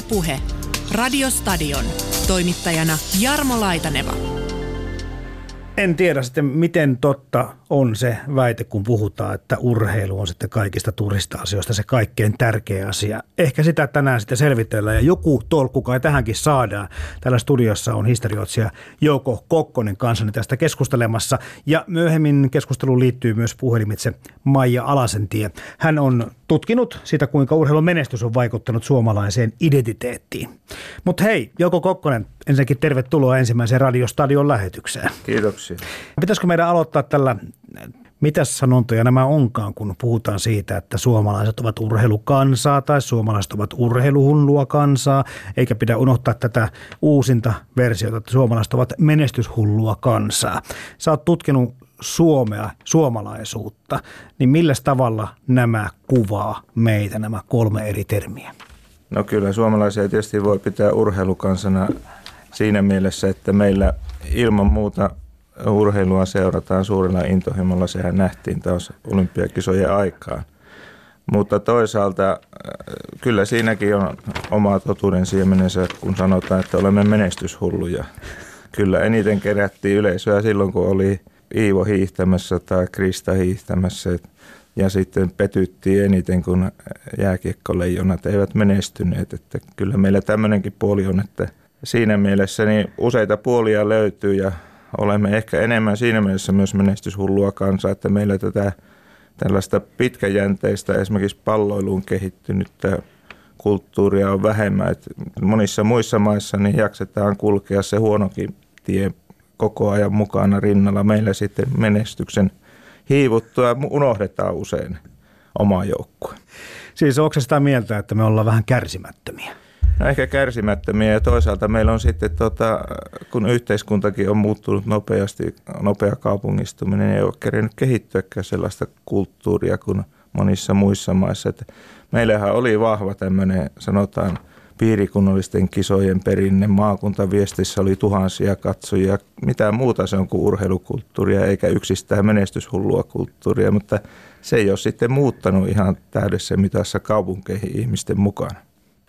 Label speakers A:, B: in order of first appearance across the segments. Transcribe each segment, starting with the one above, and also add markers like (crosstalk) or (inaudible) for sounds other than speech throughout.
A: Ylepuhe Radiostadion. Toimittajana Jarmo Laitaneva.
B: En tiedä sitten, miten totta on se väite, kun puhutaan, että urheilu on sitten kaikista turista-asioista se kaikkein tärkeä asia. Ehkä sitä tänään sitten selvitellään ja joku tolkku kai tähänkin saadaan. Täällä studiossa on historioitsija Jouko Kokkonen kanssani tästä keskustelemassa ja myöhemmin keskusteluun liittyy myös puhelimitse Maija Alasentie. Hän on tutkinut sitä, kuinka urheilun menestys on vaikuttanut suomalaiseen identiteettiin. Mutta hei, Jouko Kokkonen, ensinnäkin tervetuloa ensimmäiseen Radiostadion lähetykseen.
C: Kiitoksia.
B: Pitäisikö meidän aloittaa tällä mitä sanontoja nämä onkaan, kun puhutaan siitä, että suomalaiset ovat urheilukansaa tai suomalaiset ovat urheiluhullua kansaa, eikä pidä unohtaa tätä uusinta versiota, että suomalaiset ovat menestyshullua kansaa. Sä oot tutkinut Suomea, suomalaisuutta, niin millä tavalla nämä kuvaa meitä, nämä kolme eri termiä?
C: No kyllä, suomalaisia tietysti voi pitää urheilukansana siinä mielessä, että meillä ilman muuta urheilua seurataan suurella intohimolla. Sehän nähtiin taas olympiakisojen aikaan. Mutta toisaalta äh, kyllä siinäkin on oma totuuden siemenensä, kun sanotaan, että olemme menestyshulluja. Kyllä eniten kerättiin yleisöä silloin, kun oli Iivo hiihtämässä tai Krista hiihtämässä. Ja sitten petyttiin eniten, kun jääkiekkoleijonat eivät menestyneet. Että kyllä meillä tämmöinenkin puoli on, että siinä mielessä niin useita puolia löytyy ja olemme ehkä enemmän siinä mielessä myös menestyshullua kansaa, että meillä tätä tällaista pitkäjänteistä esimerkiksi palloiluun kehittynyttä kulttuuria on vähemmän. Että monissa muissa maissa niin jaksetaan kulkea se huonokin tie koko ajan mukana rinnalla. Meillä sitten menestyksen hiivuttua unohdetaan usein oma joukkue.
B: Siis onko sitä mieltä, että me ollaan vähän kärsimättömiä?
C: No ehkä kärsimättömiä ja toisaalta meillä on sitten, tota, kun yhteiskuntakin on muuttunut nopeasti, nopea kaupungistuminen, ei ole kerennyt kehittyäkään sellaista kulttuuria kuin monissa muissa maissa. Että meillähän oli vahva tämmöinen, sanotaan, piirikunnallisten kisojen perinne. Maakuntaviestissä oli tuhansia katsojia. Mitään muuta se on kuin urheilukulttuuria, eikä yksistään menestyshullua kulttuuria, mutta se ei ole sitten muuttanut ihan täydessä mitassa kaupunkeihin ihmisten mukana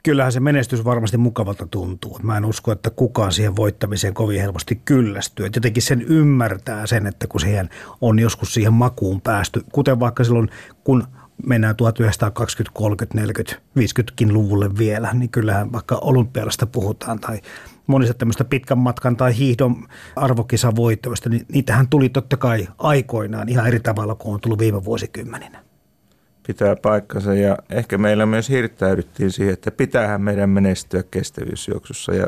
B: kyllähän se menestys varmasti mukavalta tuntuu. Mä en usko, että kukaan siihen voittamiseen kovin helposti kyllästyy. Et jotenkin sen ymmärtää sen, että kun siihen on joskus siihen makuun päästy, kuten vaikka silloin, kun mennään 1920, 30, 40, 50kin luvulle vielä, niin kyllähän vaikka olympialasta puhutaan tai monista tämmöistä pitkän matkan tai hiihdon arvokisavoittoista, niin niitähän tuli totta kai aikoinaan ihan eri tavalla kuin on tullut viime vuosikymmeninä.
C: Pitää paikkansa ja ehkä meillä myös hirttäydyttiin siihen, että pitäähän meidän menestyä kestävyysjuoksussa. Ja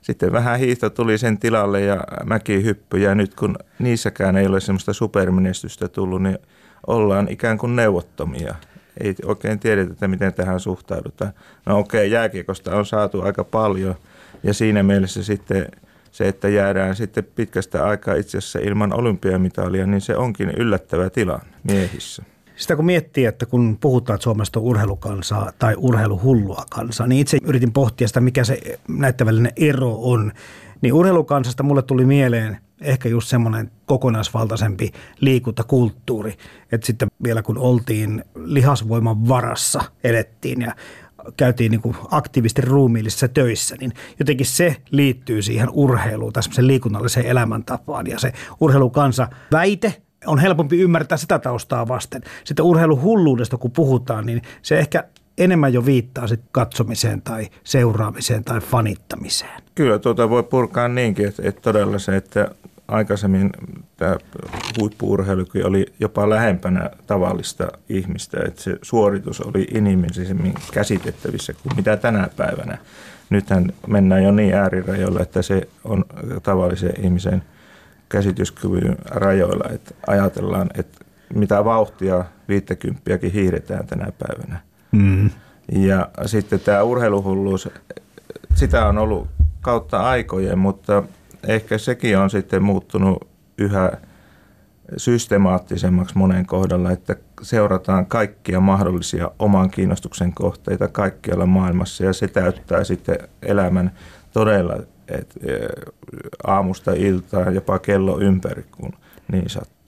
C: sitten vähän hiihto tuli sen tilalle ja mäkihyppy. Ja nyt kun niissäkään ei ole semmoista supermenestystä tullut, niin ollaan ikään kuin neuvottomia. Ei oikein tiedetä, että miten tähän suhtaudutaan. No okei, okay, jääkiekosta on saatu aika paljon ja siinä mielessä sitten se, että jäädään sitten pitkästä aikaa itse asiassa ilman olympiamitalia, niin se onkin yllättävä tilanne miehissä
B: sitä kun miettii, että kun puhutaan, että Suomesta on urheilukansaa tai urheiluhullua kansaa, niin itse yritin pohtia sitä, mikä se näyttävällinen ero on. Niin urheilukansasta mulle tuli mieleen ehkä just semmoinen kokonaisvaltaisempi liikuntakulttuuri, että sitten vielä kun oltiin lihasvoiman varassa, elettiin ja käytiin niin kuin aktiivisesti ruumiillisissa töissä, niin jotenkin se liittyy siihen urheiluun tai liikunnalliseen elämäntapaan. Ja se urheilukansa väite on helpompi ymmärtää sitä taustaa vasten. Sitten urheiluhulluudesta kun puhutaan, niin se ehkä enemmän jo viittaa sit katsomiseen tai seuraamiseen tai fanittamiseen.
C: Kyllä tuota voi purkaa niinkin, että, että todella se, että aikaisemmin tämä huippuurheilukin oli jopa lähempänä tavallista ihmistä, että se suoritus oli inhimillisemmin käsitettävissä kuin mitä tänä päivänä. Nythän mennään jo niin äärirajoilla, että se on tavallisen ihmisen – käsityskyvyn rajoilla, että ajatellaan, että mitä vauhtia 50 hiiretään tänä päivänä. Mm. Ja sitten tämä urheiluhulluus, sitä on ollut kautta aikojen, mutta ehkä sekin on sitten muuttunut yhä systemaattisemmaksi monen kohdalla, että seurataan kaikkia mahdollisia oman kiinnostuksen kohteita kaikkialla maailmassa ja se täyttää sitten elämän todella et, aamusta iltaan, jopa kello ympäri, kun niin sattuu.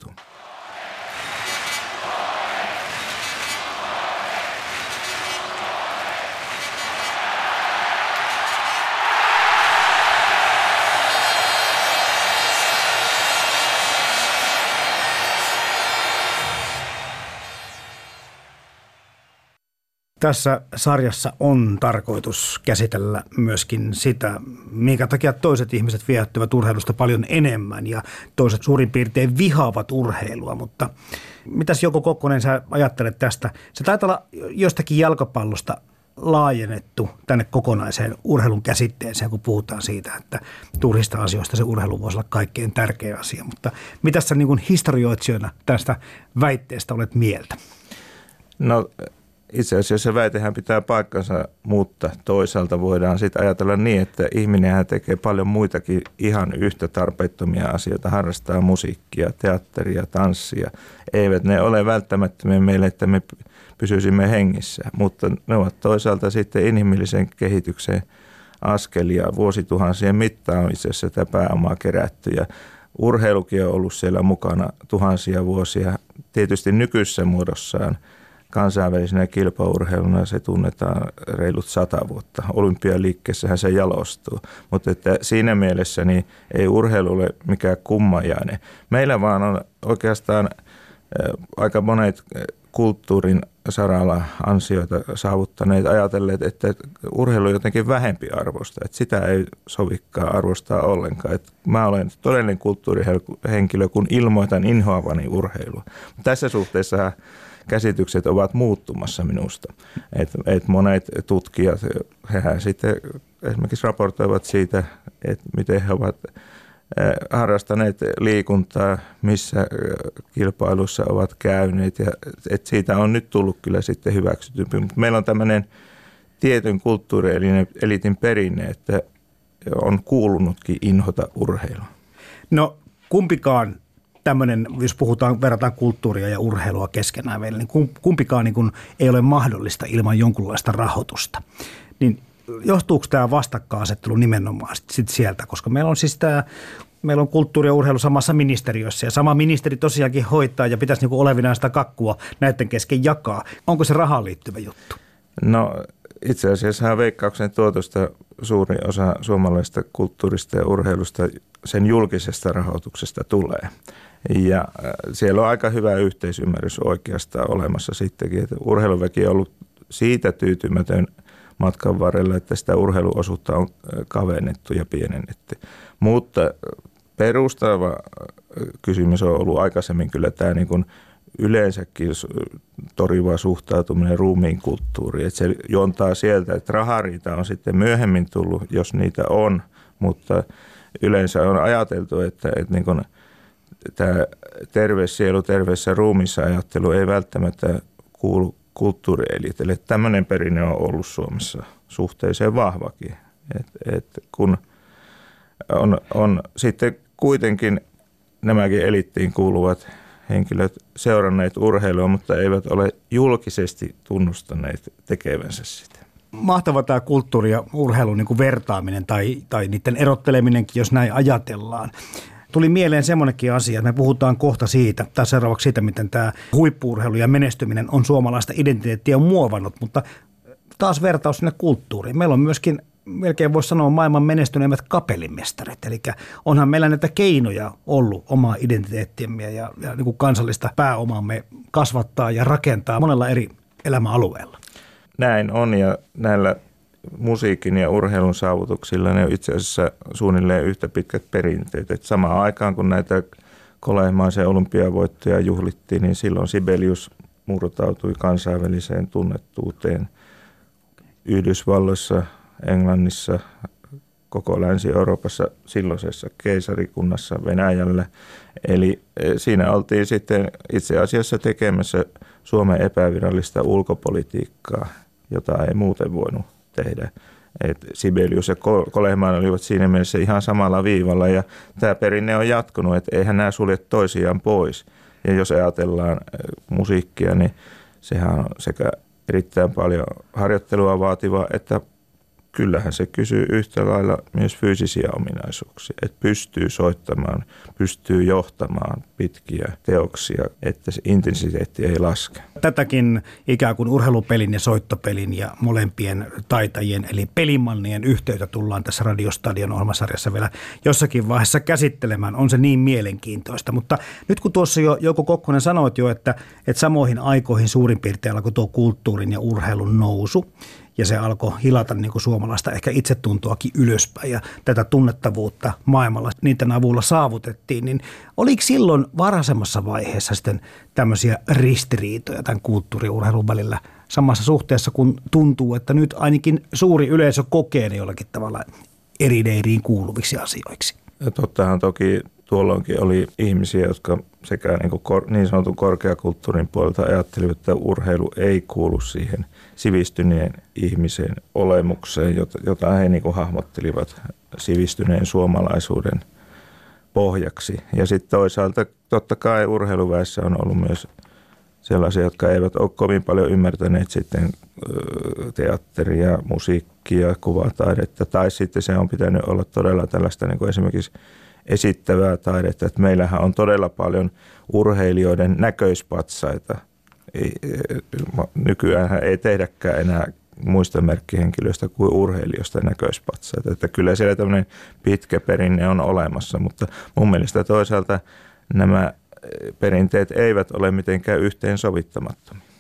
B: Tässä sarjassa on tarkoitus käsitellä myöskin sitä, minkä takia toiset ihmiset viehättyvät urheilusta paljon enemmän ja toiset suurin piirtein vihaavat urheilua. Mutta mitäs Joko Kokkonen sä ajattelet tästä? Se taitaa olla jostakin jalkapallosta laajennettu tänne kokonaiseen urheilun käsitteeseen, kun puhutaan siitä, että turhista asioista se urheilu voisi olla kaikkein tärkeä asia. Mutta mitä sä niin historioitsijana tästä väitteestä olet mieltä?
C: No itse asiassa väitehän pitää paikkansa, mutta toisaalta voidaan sitten ajatella niin, että ihminen tekee paljon muitakin ihan yhtä tarpeettomia asioita, harrastaa musiikkia, teatteria, tanssia. Eivät ne ole välttämättömiä meille, että me pysyisimme hengissä, mutta ne ovat toisaalta sitten inhimillisen kehityksen askelia. Vuosituhansien mittaan on itse asiassa tätä pääomaa kerätty ja urheilukin on ollut siellä mukana tuhansia vuosia. Tietysti nykyisessä muodossaan – kansainvälisenä kilpaurheiluna se tunnetaan reilut sata vuotta. Olympialiikkeessähän se jalostuu, mutta että siinä mielessä niin ei urheilu ole mikään kummajainen. Meillä vaan on oikeastaan aika monet kulttuurin saralla ansioita saavuttaneet ajatelleet, että urheilu on jotenkin vähempi arvosta, että sitä ei sovikaan arvostaa ollenkaan. Että mä olen todellinen kulttuurihenkilö, kun ilmoitan inhoavani urheilua. Tässä suhteessa käsitykset ovat muuttumassa minusta. Et, et monet tutkijat, hehän sitten esimerkiksi raportoivat siitä, että miten he ovat eh, harrastaneet liikuntaa, missä eh, kilpailussa ovat käyneet ja että siitä on nyt tullut kyllä sitten hyväksytympi. Mutta meillä on tämmöinen tietyn kulttuurielitin perinne, että on kuulunutkin inhota urheilua.
B: No kumpikaan tämmöinen, jos puhutaan, verrataan kulttuuria ja urheilua keskenään vielä, niin kumpikaan niin kuin ei ole mahdollista ilman jonkunlaista rahoitusta. Niin johtuuko tämä vastakkainasettelu nimenomaan sit sieltä, koska meillä on siis tämä meillä on kulttuuri ja urheilu samassa ministeriössä ja sama ministeri tosiaankin hoitaa ja pitäisi niin olevinaan sitä kakkua näiden kesken jakaa. Onko se rahaan liittyvä juttu?
C: No itse asiassa veikkauksen tuotosta suuri osa suomalaisesta kulttuurista ja urheilusta sen julkisesta rahoituksesta tulee. Ja äh, siellä on aika hyvä yhteisymmärrys oikeastaan olemassa sittenkin, että urheiluväki on ollut siitä tyytymätön matkan varrella, että sitä urheiluosuutta on äh, kavennettu ja pienennetty. Mutta äh, perustava kysymys on ollut aikaisemmin kyllä tämä niin kuin yleensäkin toriva suhtautuminen ruumiin kulttuuriin. Että se juontaa sieltä, että rahariita on sitten myöhemmin tullut, jos niitä on, mutta yleensä on ajateltu, että, että niin kuin – tämä terve sielu terveessä ruumissa ajattelu ei välttämättä kuulu kulttuurielitelle. Tämmöinen perinne on ollut Suomessa suhteeseen vahvakin. Et, et kun on, on sitten kuitenkin nämäkin elittiin kuuluvat henkilöt seuranneet urheilua, mutta eivät ole julkisesti tunnustaneet tekevänsä sitä.
B: Mahtava tämä kulttuuri ja urheilun niin kuin vertaaminen tai, tai niiden erotteleminenkin, jos näin ajatellaan tuli mieleen semmoinenkin asia, että me puhutaan kohta siitä, tai seuraavaksi siitä, miten tämä huippuurheilu ja menestyminen on suomalaista identiteettiä muovannut, mutta taas vertaus sinne kulttuuriin. Meillä on myöskin melkein voisi sanoa maailman menestyneimmät kapellimestarit. Eli onhan meillä näitä keinoja ollut omaa identiteettiämme ja, ja niin kuin kansallista pääomamme kasvattaa ja rakentaa monella eri elämäalueella.
C: Näin on ja näillä musiikin ja urheilun saavutuksilla ne on itse asiassa suunnilleen yhtä pitkät perinteet. Et samaan aikaan kun näitä kolehmaisen olympiavoittoja juhlittiin, niin silloin Sibelius murtautui kansainväliseen tunnettuuteen Yhdysvalloissa, Englannissa, koko Länsi-Euroopassa, silloisessa keisarikunnassa Venäjällä. Eli e, siinä oltiin sitten itse asiassa tekemässä Suomen epävirallista ulkopolitiikkaa, jota ei muuten voinut tehdä. Et Sibelius ja Kolehmaan olivat siinä mielessä ihan samalla viivalla ja tämä perinne on jatkunut, että eihän nämä sulje toisiaan pois. Ja jos ajatellaan äh, musiikkia, niin sehän on sekä erittäin paljon harjoittelua vaativa että kyllähän se kysyy yhtä lailla myös fyysisiä ominaisuuksia, että pystyy soittamaan, pystyy johtamaan pitkiä teoksia, että se intensiteetti ei laske.
B: Tätäkin ikään kuin urheilupelin ja soittopelin ja molempien taitajien eli pelimannien yhteyttä tullaan tässä Radiostadion ohjelmasarjassa vielä jossakin vaiheessa käsittelemään. On se niin mielenkiintoista, mutta nyt kun tuossa jo Jouko Kokkonen sanoit jo, että, että samoihin aikoihin suurin piirtein alkoi tuo kulttuurin ja urheilun nousu, ja se alkoi hilata niin kuin suomalaista ehkä itsetuntoakin ylöspäin ja tätä tunnettavuutta maailmalla niiden avulla saavutettiin, niin oliko silloin varhaisemmassa vaiheessa sitten tämmöisiä ristiriitoja tämän kulttuuriurheilun välillä samassa suhteessa, kun tuntuu, että nyt ainakin suuri yleisö kokee ne jollakin tavalla eri leiriin kuuluviksi asioiksi?
C: Tottahan toki tuolloinkin oli ihmisiä, jotka sekä niin, kuin kor, niin sanotun korkeakulttuurin puolelta ajattelivat, että urheilu ei kuulu siihen sivistyneen ihmisen olemukseen, jota, jota he niin kuin hahmottelivat sivistyneen suomalaisuuden pohjaksi. Ja sitten toisaalta totta kai urheiluväessä on ollut myös sellaisia, jotka eivät ole kovin paljon ymmärtäneet sitten teatteria, musiikkia, kuvataidetta, tai sitten se on pitänyt olla todella tällaista niin kuin esimerkiksi esittävää taidetta. Että meillähän on todella paljon urheilijoiden näköispatsaita. Ei, nykyään ei tehdäkään enää muista merkkihenkilöistä kuin urheilijoista näköispatsaita. Että kyllä siellä tämmöinen pitkä perinne on olemassa, mutta mun mielestä toisaalta nämä perinteet eivät ole mitenkään yhteensovittamattomia.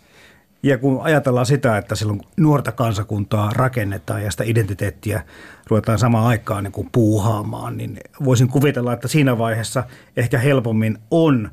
B: Ja kun ajatellaan sitä, että silloin nuorta kansakuntaa rakennetaan ja sitä identiteettiä ruvetaan samaan aikaan niin kuin puuhaamaan, niin voisin kuvitella, että siinä vaiheessa ehkä helpommin on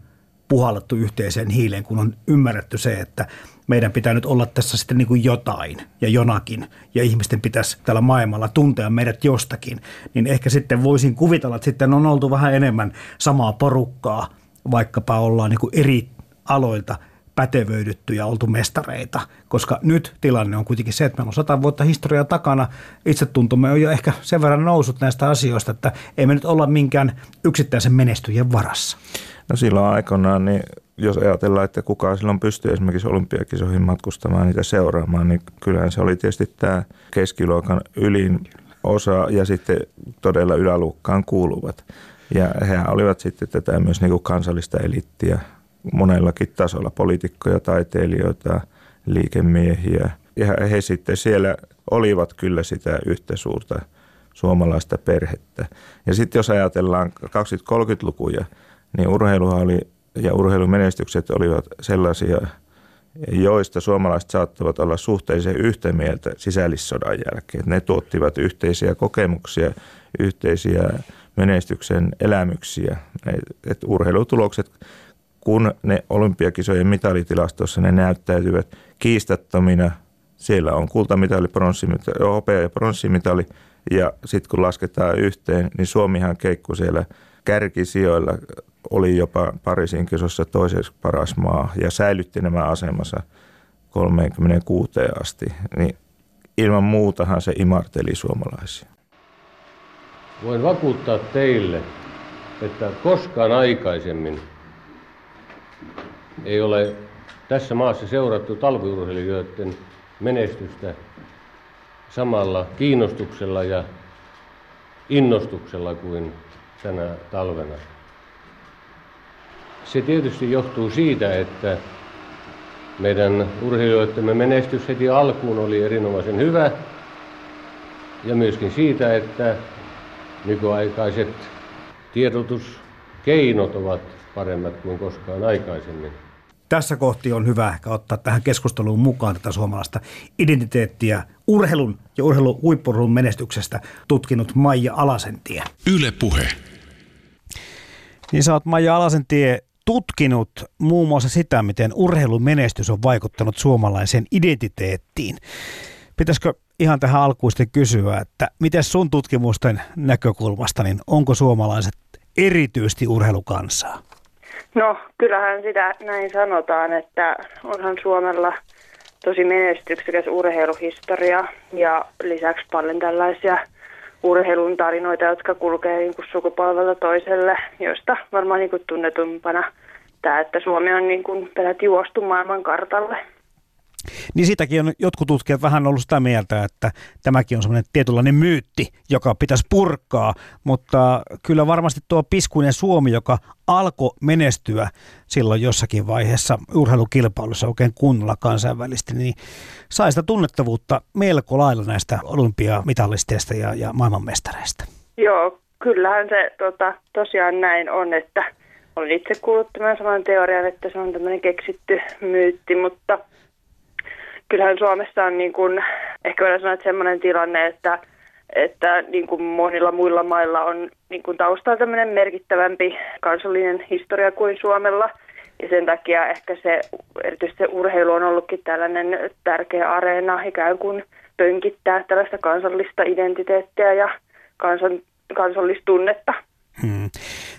B: puhallettu yhteiseen hiileen, kun on ymmärretty se, että meidän pitää nyt olla tässä sitten niin kuin jotain ja jonakin, ja ihmisten pitäisi tällä maailmalla tuntea meidät jostakin, niin ehkä sitten voisin kuvitella, että sitten on oltu vähän enemmän samaa porukkaa, vaikkapa ollaan niin kuin eri aloilta – pätevöidytty ja oltu mestareita, koska nyt tilanne on kuitenkin se, että meillä on sata vuotta historiaa takana, itsetuntomme on jo ehkä sen verran nousut näistä asioista, että ei me nyt olla minkään yksittäisen menestyjien varassa.
C: No silloin aikoinaan, niin jos ajatellaan, että kuka silloin pystyy esimerkiksi olympiakisoihin matkustamaan niitä seuraamaan, niin kyllähän se oli tietysti tämä keskiluokan ylin osa ja sitten todella yläluokkaan kuuluvat. Ja he olivat sitten tätä myös niin kuin kansallista elittiä monellakin tasolla, poliitikkoja, taiteilijoita, liikemiehiä. Ja he sitten siellä olivat kyllä sitä yhtä suurta suomalaista perhettä. Ja sitten jos ajatellaan 20-30-lukuja, niin urheiluha oli ja urheilumenestykset olivat sellaisia, joista suomalaiset saattavat olla suhteellisen yhtä mieltä sisällissodan jälkeen. Ne tuottivat yhteisiä kokemuksia, yhteisiä menestyksen elämyksiä. Et urheilutulokset kun ne olympiakisojen mitalitilastossa ne näyttäytyvät kiistattomina. Siellä on kultamitali, pronssimitali, hopea ja pronssimitali ja sitten kun lasketaan yhteen, niin Suomihan keikku siellä kärkisijoilla oli jopa Pariisin kisossa toiseksi paras maa ja säilytti nämä asemassa 36 asti. Niin ilman muutahan se imarteli suomalaisia.
D: Voin vakuuttaa teille, että koskaan aikaisemmin ei ole tässä maassa seurattu talviurheilijoiden menestystä samalla kiinnostuksella ja innostuksella kuin tänä talvena. Se tietysti johtuu siitä, että meidän urheilijoidemme menestys heti alkuun oli erinomaisen hyvä ja myöskin siitä, että nykyaikaiset tiedotuskeinot ovat paremmat kuin koskaan aikaisemmin.
B: Tässä kohti on hyvä ehkä ottaa tähän keskusteluun mukaan tätä suomalaista identiteettiä urheilun ja urheilun huippurheilun menestyksestä tutkinut Maija Alasentie.
E: Yle Puhe.
B: Niin sä oot Maija Alasentie tutkinut muun muassa sitä, miten urheilun menestys on vaikuttanut suomalaiseen identiteettiin. Pitäisikö ihan tähän alkuisten kysyä, että miten sun tutkimusten näkökulmasta, niin onko suomalaiset erityisesti urheilukansaa?
F: No, kyllähän sitä näin sanotaan, että onhan Suomella tosi menestyksekäs urheiluhistoria ja lisäksi paljon tällaisia urheilun tarinoita, jotka kulkee niin kuin sukupolvelta toiselle, joista varmaan niin kuin tunnetumpana tämä, että Suomi on niin kuin peräti juostu maailman kartalle.
B: Niin sitäkin on jotkut tutkijat vähän ollut sitä mieltä, että tämäkin on semmoinen tietynlainen myytti, joka pitäisi purkaa, mutta kyllä varmasti tuo piskuinen Suomi, joka alkoi menestyä silloin jossakin vaiheessa urheilukilpailussa oikein kunnolla kansainvälisesti, niin sai sitä tunnettavuutta melko lailla näistä olympiamitalisteista ja, ja maailmanmestareista.
F: Joo, kyllähän se tota, tosiaan näin on, että olen itse kuullut tämän saman teorian, että se on tämmöinen keksitty myytti, mutta – kyllähän Suomessa on niin kuin, ehkä voidaan sanoa, että sellainen tilanne, että, että niin kuin monilla muilla mailla on niin kuin taustalla tämmöinen merkittävämpi kansallinen historia kuin Suomella. Ja sen takia ehkä se, erityisesti se urheilu on ollutkin tällainen tärkeä areena ikään kuin pönkittää tällaista kansallista identiteettiä ja kansan, kansallistunnetta. Hmm.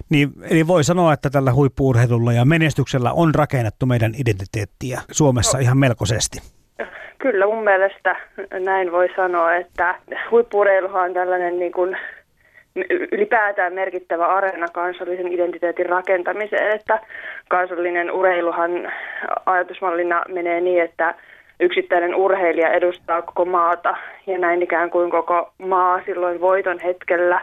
B: Niin, eli voi sanoa, että tällä huippuurheilulla ja menestyksellä on rakennettu meidän identiteettiä Suomessa no. ihan melkoisesti.
F: Kyllä mun mielestä näin voi sanoa, että huippuureiluhan on tällainen niin kuin ylipäätään merkittävä areena kansallisen identiteetin rakentamiseen, että kansallinen urheiluhan ajatusmallina menee niin, että yksittäinen urheilija edustaa koko maata ja näin ikään kuin koko maa silloin voiton hetkellä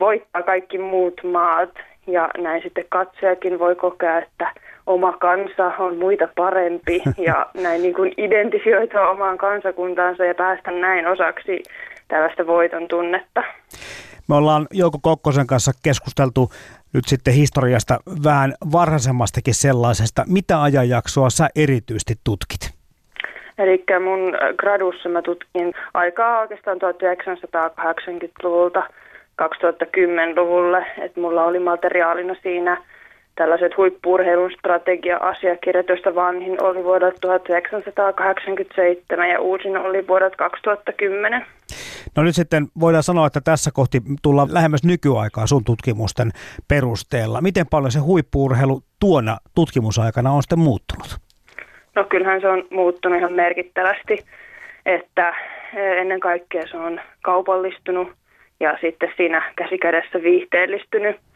F: voittaa kaikki muut maat ja näin sitten katsojakin voi kokea, että oma kansa on muita parempi (laughs) ja näin niin kuin identifioitua omaan kansakuntaansa ja päästä näin osaksi tällaista voiton tunnetta.
B: Me ollaan Jouko Kokkosen kanssa keskusteltu nyt sitten historiasta vähän varhaisemmastakin sellaisesta. Mitä ajanjaksoa sä erityisesti tutkit?
F: Eli mun gradussa mä tutkin aikaa oikeastaan 1980-luvulta 2010-luvulle, että mulla oli materiaalina siinä – tällaiset huippurheilun strategia-asiakirjat, joista vanhin oli vuodelta 1987 ja uusin oli vuodelta 2010.
B: No nyt sitten voidaan sanoa, että tässä kohti tullaan lähemmäs nykyaikaa sun tutkimusten perusteella. Miten paljon se huippuurheilu tuona tutkimusaikana on sitten muuttunut?
F: No kyllähän se on muuttunut ihan merkittävästi, että ennen kaikkea se on kaupallistunut ja sitten siinä käsikädessä viihteellistynyt –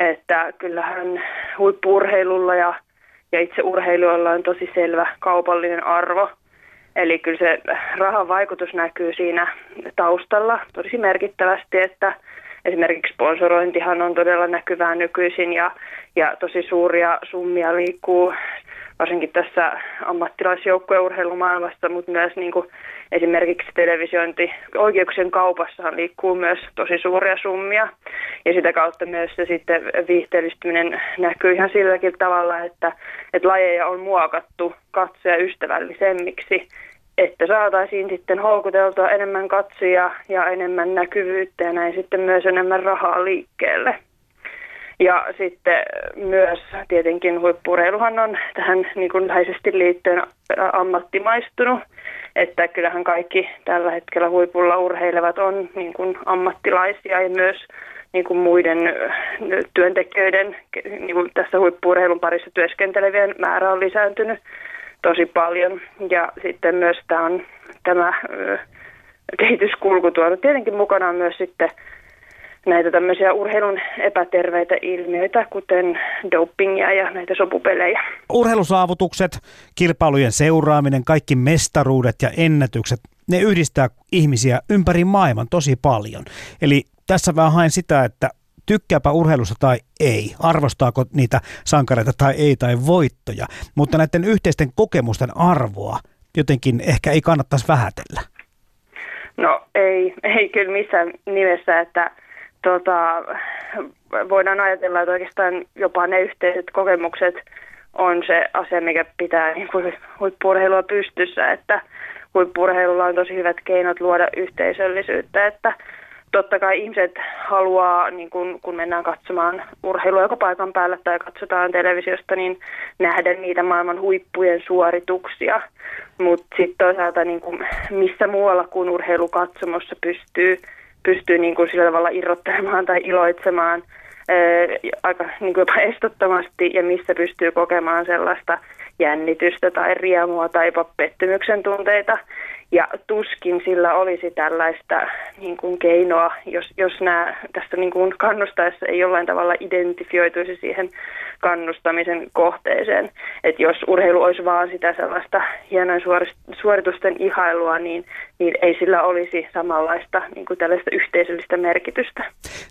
F: että kyllähän huippurheilulla ja, ja itse urheilijoilla on tosi selvä kaupallinen arvo. Eli kyllä se rahan vaikutus näkyy siinä taustalla tosi merkittävästi, että esimerkiksi sponsorointihan on todella näkyvää nykyisin ja, ja tosi suuria summia liikkuu varsinkin tässä ammattilaisjoukkojen urheilumaailmassa, mutta myös niin kuin esimerkiksi televisiointi oikeuksien kaupassahan liikkuu myös tosi suuria summia. Ja sitä kautta myös se sitten viihteellistyminen näkyy ihan silläkin tavalla, että, että lajeja on muokattu katsoja ystävällisemmiksi että saataisiin sitten houkuteltua enemmän katsoja ja enemmän näkyvyyttä ja näin sitten myös enemmän rahaa liikkeelle. Ja sitten myös tietenkin huippureiluhan on tähän niin kuin läheisesti liittyen ammattimaistunut, että kyllähän kaikki tällä hetkellä huipulla urheilevat on niin kuin ammattilaisia ja myös niin kuin muiden työntekijöiden, niin kuin tässä huippuurheilun parissa työskentelevien määrä on lisääntynyt tosi paljon. Ja sitten myös tämä, on, tämä kehityskulku tuonut tietenkin mukanaan myös sitten näitä tämmöisiä urheilun epäterveitä ilmiöitä, kuten dopingia ja näitä sopupelejä.
B: Urheilusaavutukset, kilpailujen seuraaminen, kaikki mestaruudet ja ennätykset, ne yhdistää ihmisiä ympäri maailman tosi paljon. Eli tässä vähän haen sitä, että tykkääpä urheilusta tai ei, arvostaako niitä sankareita tai ei tai voittoja, mutta näiden yhteisten kokemusten arvoa jotenkin ehkä ei kannattaisi vähätellä.
F: No ei, ei kyllä missään nimessä, että tota, voidaan ajatella, että oikeastaan jopa ne yhteiset kokemukset on se asia, mikä pitää niin kuin huippurheilua pystyssä, että huippurheilulla on tosi hyvät keinot luoda yhteisöllisyyttä, että totta kai ihmiset haluaa, niin kun, kun mennään katsomaan urheilua joko paikan päällä tai katsotaan televisiosta, niin nähdä niitä maailman huippujen suorituksia. Mutta sitten toisaalta niin kun, missä muualla kuin urheilukatsomossa pystyy pystyy niin kuin sillä tavalla irrottelemaan tai iloitsemaan ää, aika niin kuin jopa estottomasti ja missä pystyy kokemaan sellaista jännitystä tai riemua tai pettymyksen tunteita. Ja tuskin sillä olisi tällaista niin kuin keinoa, jos, jos nämä tästä niin kuin kannustaessa ei jollain tavalla identifioituisi siihen kannustamisen kohteeseen. Että jos urheilu olisi vaan sitä sellaista hienojen suoritusten ihailua, niin, niin ei sillä olisi samanlaista niin kuin tällaista yhteisöllistä merkitystä.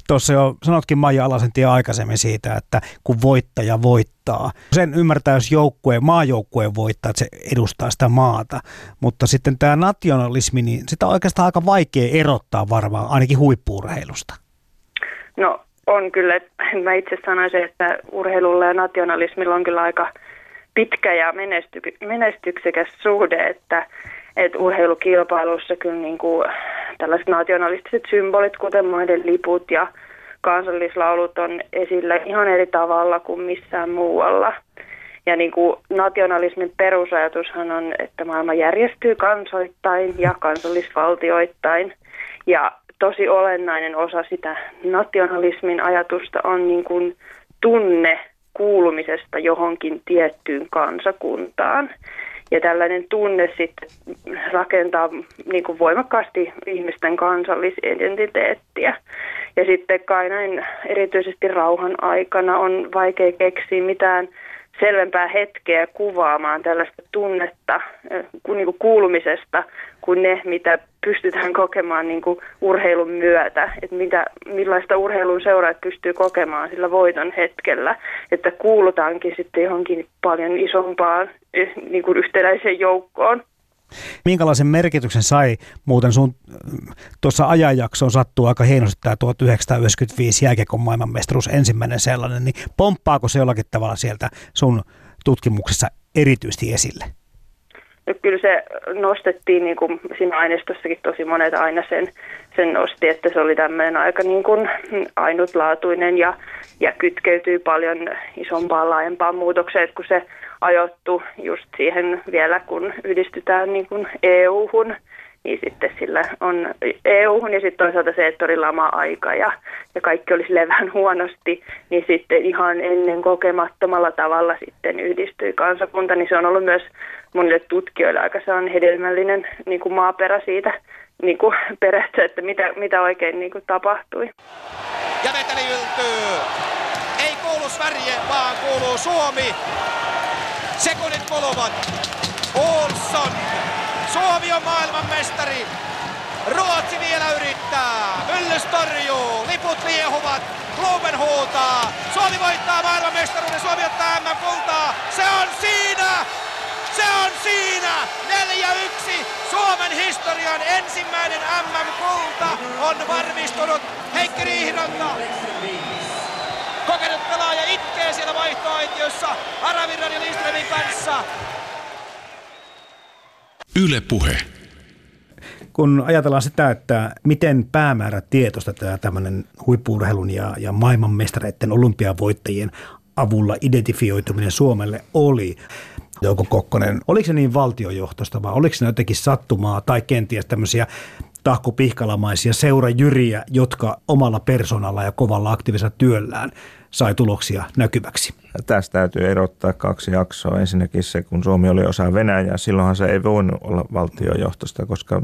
B: Tuossa jo sanotkin Maija Alasentie aikaisemmin siitä, että kun voittaja voittaa. Sen ymmärtää, jos joukkue, maajoukkue voittaa, että se edustaa sitä maata. Mutta sitten tämä nationalismi, niin sitä on oikeastaan aika vaikea erottaa varmaan, ainakin huippuurheilusta.
F: No on kyllä, mä itse sanoisin, että urheilulla ja nationalismilla on kyllä aika pitkä ja menesty, menestyksekäs suhde, että, että urheilukilpailussa kyllä niin kuin tällaiset nationalistiset symbolit, kuten maiden liput ja kansallislaulut on esillä ihan eri tavalla kuin missään muualla. Ja niin kuin nationalismin perusajatushan on, että maailma järjestyy kansoittain ja kansallisvaltioittain. Ja tosi olennainen osa sitä nationalismin ajatusta on niin kuin tunne kuulumisesta johonkin tiettyyn kansakuntaan. Ja tällainen tunne sitten rakentaa niin kuin voimakkaasti ihmisten kansallisidentiteettiä. Ja sitten kai näin erityisesti rauhan aikana on vaikea keksiä mitään selvempää hetkeä kuvaamaan tällaista tunnetta niin kuin kuulumisesta kuin ne, mitä pystytään kokemaan niin kuin urheilun myötä. Että mitä, millaista urheilun seuraajat pystyy kokemaan sillä voiton hetkellä. Että kuulutaankin sitten johonkin paljon isompaan niin kuin yhtenäiseen joukkoon.
B: Minkälaisen merkityksen sai muuten sun tuossa ajanjaksoon sattuu aika hienosti tämä 1995 jääkiekon maailmanmestaruus, ensimmäinen sellainen, niin pomppaako se jollakin tavalla sieltä sun tutkimuksessa erityisesti esille?
F: Kyllä se nostettiin, niin kuin siinä aineistossakin tosi monet aina sen, sen nosti, että se oli tämmöinen aika niin kuin ainutlaatuinen ja, ja kytkeytyy paljon isompaan laajempaan muutokseen, kun se ajoittu just siihen vielä, kun yhdistytään niin kuin EU-hun, niin sitten sillä on EU-hun ja sitten toisaalta se, että oli lama-aika ja, ja kaikki oli sille (laughs) vähän huonosti, niin sitten ihan ennen kokemattomalla tavalla sitten yhdistyi kansakunta, niin se on ollut myös monille tutkijoille aika se on hedelmällinen niin kuin maaperä siitä niin kuin perästä, että mitä, mitä oikein niin kuin tapahtui.
E: Ja veteli yltyy. Ei kuulu Sverige, vaan kuuluu Suomi. Sekunnit kuluvat. Olsson. Suomi on maailmanmestari. Ruotsi vielä yrittää. Myllys torjuu. Liput liehuvat. Kluben huutaa. Suomi voittaa maailmanmestaruuden. Suomi ottaa MM-kultaa. Se on siinä! Se on siinä! 4-1. Suomen historian ensimmäinen MM-kulta on varmistunut Heikki Riihinanta. Kokenut pelaaja itkee siellä vaihtoaitiossa Aravirran ja Lindströmin kanssa.
G: Yle Puhe.
B: Kun ajatellaan sitä, että miten päämäärä tietoista tämä tämmöinen huippuurheilun ja, ja maailmanmestareiden olympiavoittajien avulla identifioituminen Suomelle oli, Jouko Kokkonen, oliko se niin valtiojohtosta vai oliko se jotenkin sattumaa tai kenties tämmöisiä tahkopihkalamaisia seurajyriä, jotka omalla persoonalla ja kovalla aktiivisella työllään sai tuloksia näkyväksi.
C: Tästä täytyy erottaa kaksi jaksoa. Ensinnäkin se, kun Suomi oli osa Venäjää, silloinhan se ei voinut olla valtiojohtosta, koska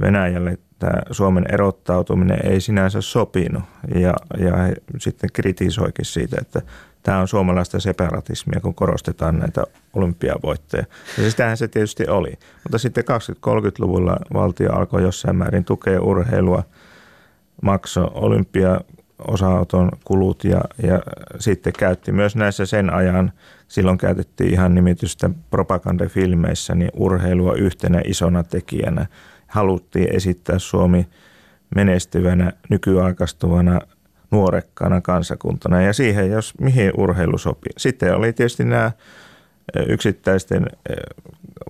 C: Venäjälle tämä Suomen erottautuminen ei sinänsä sopinut. Ja, ja he sitten kritisoikin siitä, että tämä on suomalaista separatismia, kun korostetaan näitä olympiavoitteja. Ja sitähän se tietysti oli. Mutta sitten 20-30-luvulla valtio alkoi jossain määrin tukea urheilua, maksoi olympia osanoton kulut ja, ja sitten käytti myös näissä sen ajan, silloin käytettiin ihan nimitystä propagandafilmeissä, niin urheilua yhtenä isona tekijänä. Haluttiin esittää Suomi menestyvänä, nykyaikaistuvana, nuorekkana kansakuntana ja siihen, jos mihin urheilu sopii. Sitten oli tietysti nämä yksittäisten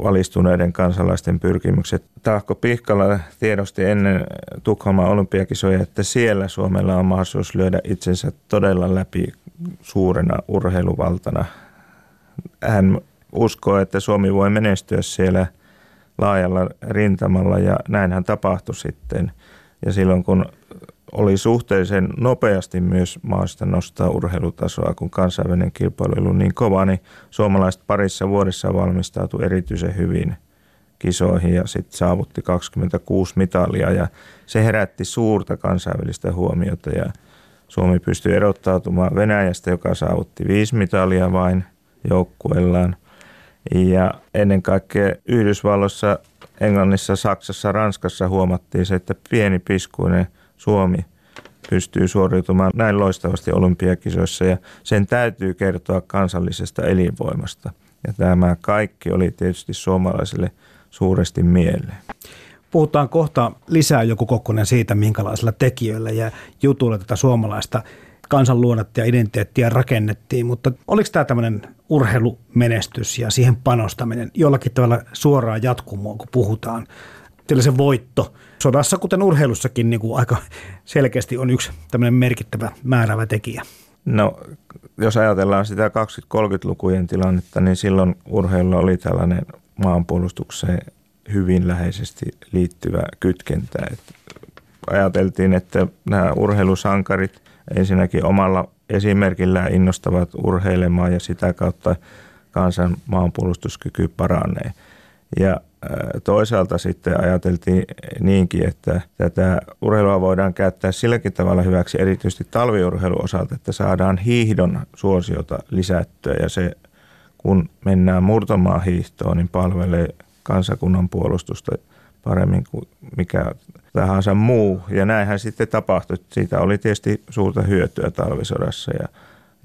C: valistuneiden kansalaisten pyrkimykset. Tahko Pihkala tiedosti ennen Tukholman olympiakisoja, että siellä Suomella on mahdollisuus lyödä itsensä todella läpi suurena urheiluvaltana. Hän uskoo, että Suomi voi menestyä siellä laajalla rintamalla ja näinhän tapahtui sitten. Ja silloin kun oli suhteellisen nopeasti myös maasta nostaa urheilutasoa, kun kansainvälinen kilpailu oli niin kova, niin suomalaiset parissa vuodessa valmistautui erityisen hyvin kisoihin ja sitten saavutti 26 mitalia ja se herätti suurta kansainvälistä huomiota ja Suomi pystyi erottautumaan Venäjästä, joka saavutti viisi mitalia vain joukkueellaan. Ja ennen kaikkea Yhdysvalloissa, Englannissa, Saksassa, Ranskassa huomattiin se, että pieni piskuinen Suomi pystyy suoriutumaan näin loistavasti olympiakisoissa ja sen täytyy kertoa kansallisesta elinvoimasta. Ja tämä kaikki oli tietysti suomalaisille suuresti mieleen.
B: Puhutaan kohta lisää joku Kokkonen siitä, minkälaisilla tekijöillä ja jutuilla tätä suomalaista kansanluonnetta ja identiteettiä rakennettiin, mutta oliko tämä tämmöinen urheilumenestys ja siihen panostaminen jollakin tavalla suoraan jatkumoon, kun puhutaan? Teillä se voitto sodassa, kuten urheilussakin, niin kuin aika selkeästi on yksi tämmöinen merkittävä määrävä tekijä.
C: No, jos ajatellaan sitä 20-30-lukujen tilannetta, niin silloin urheilulla oli tällainen maanpuolustukseen hyvin läheisesti liittyvä kytkentä. Että ajateltiin, että nämä urheilusankarit ensinnäkin omalla esimerkillä innostavat urheilemaan ja sitä kautta kansan maanpuolustuskyky paranee. Ja toisaalta sitten ajateltiin niinkin, että tätä urheilua voidaan käyttää silläkin tavalla hyväksi, erityisesti talviurheilun osalta, että saadaan hiihdon suosiota lisättyä ja se kun mennään murtomaan hiihtoon, niin palvelee kansakunnan puolustusta paremmin kuin mikä tahansa muu. Ja näinhän sitten tapahtui. Siitä oli tietysti suurta hyötyä talvisodassa ja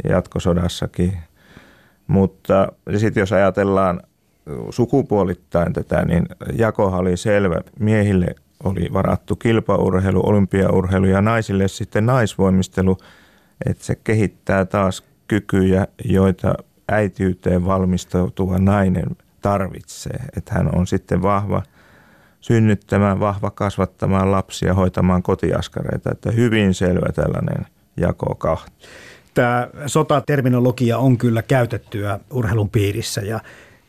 C: jatkosodassakin. Mutta sitten jos ajatellaan sukupuolittain tätä, niin jakohan oli selvä. Miehille oli varattu kilpaurheilu, olympiaurheilu ja naisille sitten naisvoimistelu, että se kehittää taas kykyjä, joita äitiyteen valmistautuva nainen tarvitsee. Että hän on sitten vahva synnyttämään, vahva kasvattamaan lapsia, hoitamaan kotiaskareita. Että hyvin selvä tällainen jako kahta.
B: Tämä sotaterminologia on kyllä käytettyä urheilun piirissä ja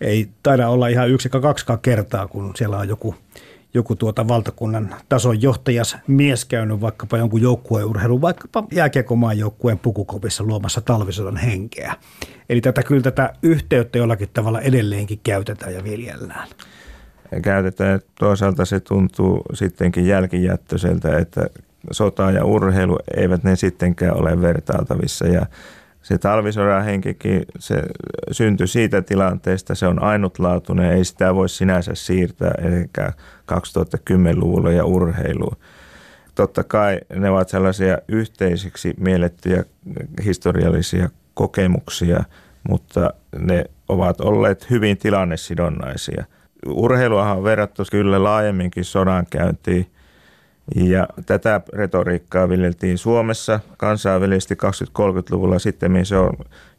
B: ei taida olla ihan yksi kaksikaan kertaa, kun siellä on joku, joku tuota valtakunnan tason johtajas mies käynyt vaikkapa jonkun joukkueurheilun, vaikkapa jääkiekomaan joukkueen pukukopissa luomassa talvisodan henkeä. Eli tätä kyllä tätä yhteyttä jollakin tavalla edelleenkin käytetään ja viljellään.
C: Käytetään. Toisaalta se tuntuu sittenkin jälkijättöiseltä, että sota ja urheilu eivät ne sittenkään ole vertailtavissa ja se talvisodan henkikin, se syntyi siitä tilanteesta, se on ainutlaatuinen, ei sitä voi sinänsä siirtää eli 2010-luvulla ja urheiluun. Totta kai ne ovat sellaisia yhteisiksi miellettyjä historiallisia kokemuksia, mutta ne ovat olleet hyvin tilannesidonnaisia. Urheiluahan on verrattu kyllä laajemminkin sodankäyntiin – ja tätä retoriikkaa viljeltiin Suomessa kansainvälisesti 20-30-luvulla. Sitten se on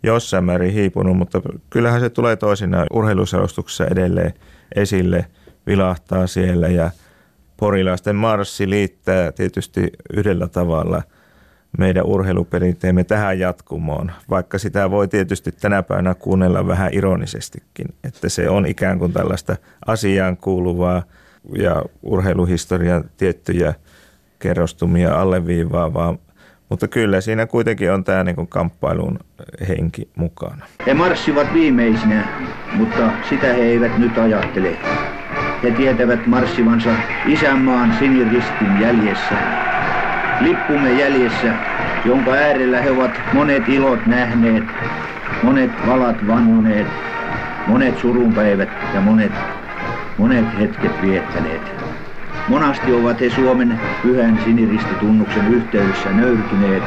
C: jossain määrin hiipunut, mutta kyllähän se tulee toisinaan urheiluselostuksessa edelleen esille, vilahtaa siellä ja porilaisten marssi liittää tietysti yhdellä tavalla meidän urheiluperinteemme tähän jatkumoon, vaikka sitä voi tietysti tänä päivänä kuunnella vähän ironisestikin, että se on ikään kuin tällaista asiaan kuuluvaa – ja urheiluhistorian tiettyjä kerrostumia alleviivaavaa, mutta kyllä siinä kuitenkin on tämä niin kamppailun henki mukana.
G: He marssivat viimeisinä, mutta sitä he eivät nyt ajattele. He tietävät marssivansa isänmaan siniristin jäljessä. Lippumme jäljessä, jonka äärellä he ovat monet ilot nähneet, monet valat vannoneet, monet surunpäivät ja monet monet hetket viettäneet. Monasti ovat he Suomen pyhän siniristitunnuksen yhteydessä nöyrtyneet,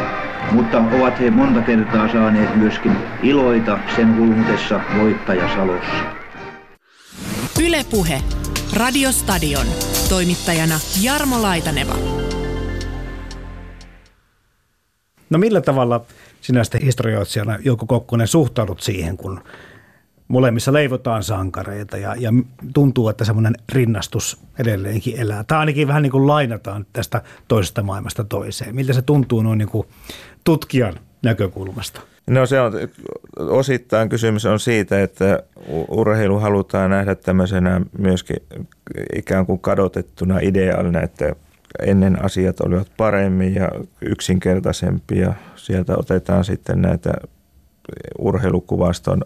G: mutta ovat he monta kertaa saaneet myöskin iloita sen hulmutessa voittajasalossa.
A: Ylepuhe. Radiostadion. Toimittajana Jarmo Laitaneva.
B: No millä tavalla sinä sitten historioitsijana Jouko Kokkonen suhtaudut siihen, kun molemmissa leivotaan sankareita ja, ja tuntuu, että semmoinen rinnastus edelleenkin elää. Tämä ainakin vähän niin kuin lainataan tästä toisesta maailmasta toiseen. Miltä se tuntuu noin niin kuin tutkijan näkökulmasta?
C: No se on, osittain kysymys on siitä, että urheilu halutaan nähdä tämmöisenä myöskin ikään kuin kadotettuna ideaalina, että ennen asiat olivat paremmin ja yksinkertaisempia. Sieltä otetaan sitten näitä urheilukuvaston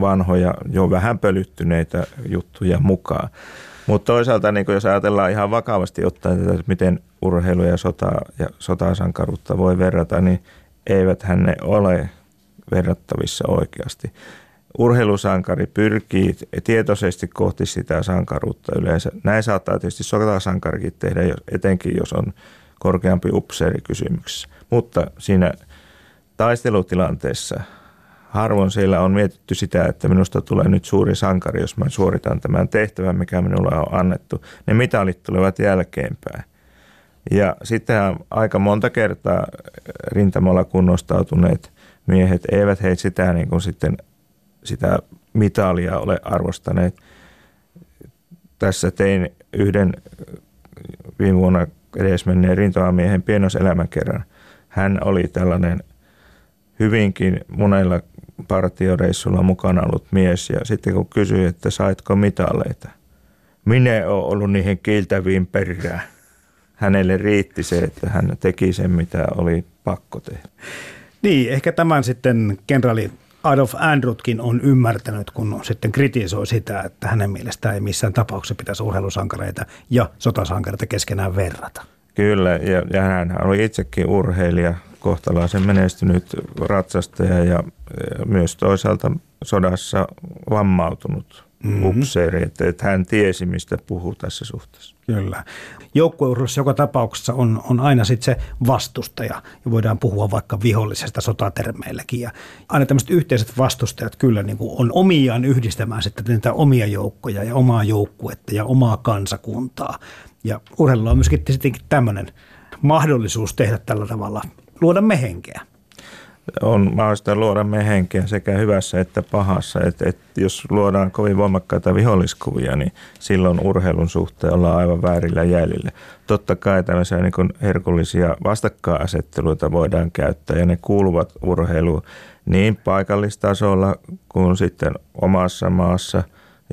C: vanhoja, jo vähän pölyttyneitä juttuja mukaan. Mutta toisaalta niin jos ajatellaan ihan vakavasti ottaen tätä, että miten urheilu ja sota ja sotasankaruutta voi verrata, niin eivät ne ole verrattavissa oikeasti. Urheilusankari pyrkii tietoisesti kohti sitä sankaruutta yleensä. Näin saattaa tietysti sotasankarikin tehdä, etenkin jos on korkeampi upseeri kysymyksessä. Mutta siinä taistelutilanteessa harvoin siellä on mietitty sitä, että minusta tulee nyt suuri sankari, jos mä suoritan tämän tehtävän, mikä minulle on annettu. Ne mitalit tulevat jälkeenpäin. Ja sitten aika monta kertaa rintamalla kunnostautuneet miehet eivät he sitä, niin kuin sitten, sitä mitalia ole arvostaneet. Tässä tein yhden viime vuonna edesmenneen rintamamiehen pienoselämän kerran. Hän oli tällainen hyvinkin monella partioreissulla mukana ollut mies ja sitten kun kysyi, että saitko mitaleita, minä olen ollut niihin kiiltäviin perään. Hänelle riitti se, että hän teki sen, mitä oli pakko tehdä.
B: Niin, ehkä tämän sitten kenraali Adolf Andrutkin on ymmärtänyt, kun sitten kritisoi sitä, että hänen mielestään ei missään tapauksessa pitäisi urheilusankareita ja sotasankareita keskenään verrata.
C: Kyllä, ja, ja hän oli itsekin urheilija, kohtalaisen menestynyt ratsastaja ja, ja myös toisaalta sodassa vammautunut mm-hmm. upseeri, että, että hän tiesi, mistä puhuu tässä suhteessa.
B: Kyllä. Joukkueurheilussa joka tapauksessa on, on aina sitten se vastustaja, ja voidaan puhua vaikka vihollisesta sotatermeilläkin. Ja aina tämmöiset yhteiset vastustajat kyllä niin kuin on omiaan yhdistämään sitten niitä omia joukkoja ja omaa joukkuetta ja omaa kansakuntaa. Ja urheilulla on myöskin tietenkin tämmöinen mahdollisuus tehdä tällä tavalla, luoda mehenkeä
C: on mahdollista luoda mehenkeä sekä hyvässä että pahassa. Et, et jos luodaan kovin voimakkaita viholliskuvia, niin silloin urheilun suhteen ollaan aivan väärillä jäljillä. Totta kai tämmöisiä niin herkullisia vastakkainasetteluita voidaan käyttää ja ne kuuluvat urheiluun niin paikallistasolla kuin sitten omassa maassa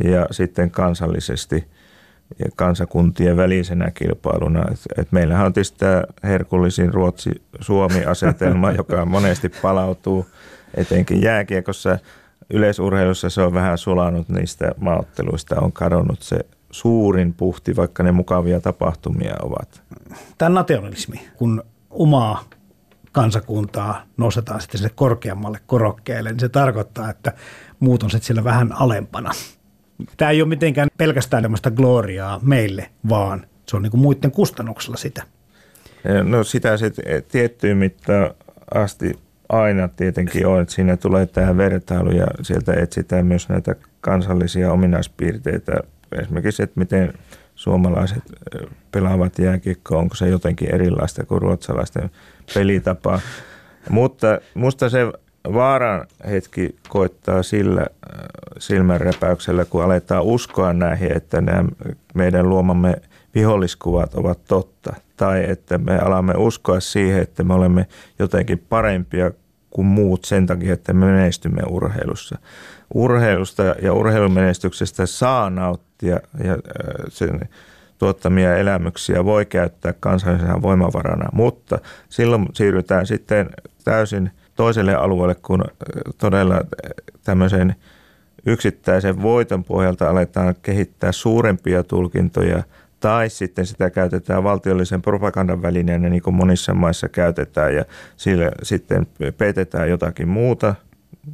C: ja sitten kansallisesti – ja kansakuntien välisenä kilpailuna. Et, et meillähän on tietysti tämä herkullisin Ruotsi-Suomi-asetelma, (laughs) joka monesti palautuu etenkin jääkiekossa. Yleisurheilussa se on vähän sulanut niistä maaotteluista, on kadonnut se suurin puhti, vaikka ne mukavia tapahtumia ovat.
B: Tämä nationalismi, kun omaa kansakuntaa nostetaan sitten sinne korkeammalle korokkeelle, niin se tarkoittaa, että muut on sitten siellä vähän alempana – Tämä ei ole mitenkään pelkästään tämmöistä gloriaa meille, vaan se on niin kuin muiden kustannuksella sitä.
C: No sitä se tiettyyn mittaan asti aina tietenkin on, että siinä tulee tähän vertailu ja sieltä etsitään myös näitä kansallisia ominaispiirteitä. Esimerkiksi, että miten suomalaiset pelaavat jääkiekkoa, onko se jotenkin erilaista kuin ruotsalaisten pelitapa. Mutta musta se vaaran hetki koittaa sillä äh, silmänräpäyksellä, kun aletaan uskoa näihin, että nämä meidän luomamme viholliskuvat ovat totta. Tai että me alamme uskoa siihen, että me olemme jotenkin parempia kuin muut sen takia, että me menestymme urheilussa. Urheilusta ja urheilumenestyksestä saa nauttia ja äh, sen tuottamia elämyksiä voi käyttää kansallisena voimavarana, mutta silloin siirrytään sitten täysin – toiselle alueelle, kun todella tämmöisen yksittäisen voiton pohjalta aletaan kehittää suurempia tulkintoja tai sitten sitä käytetään valtiollisen propagandan välineenä, niin kuin monissa maissa käytetään, ja sillä sitten petetään jotakin muuta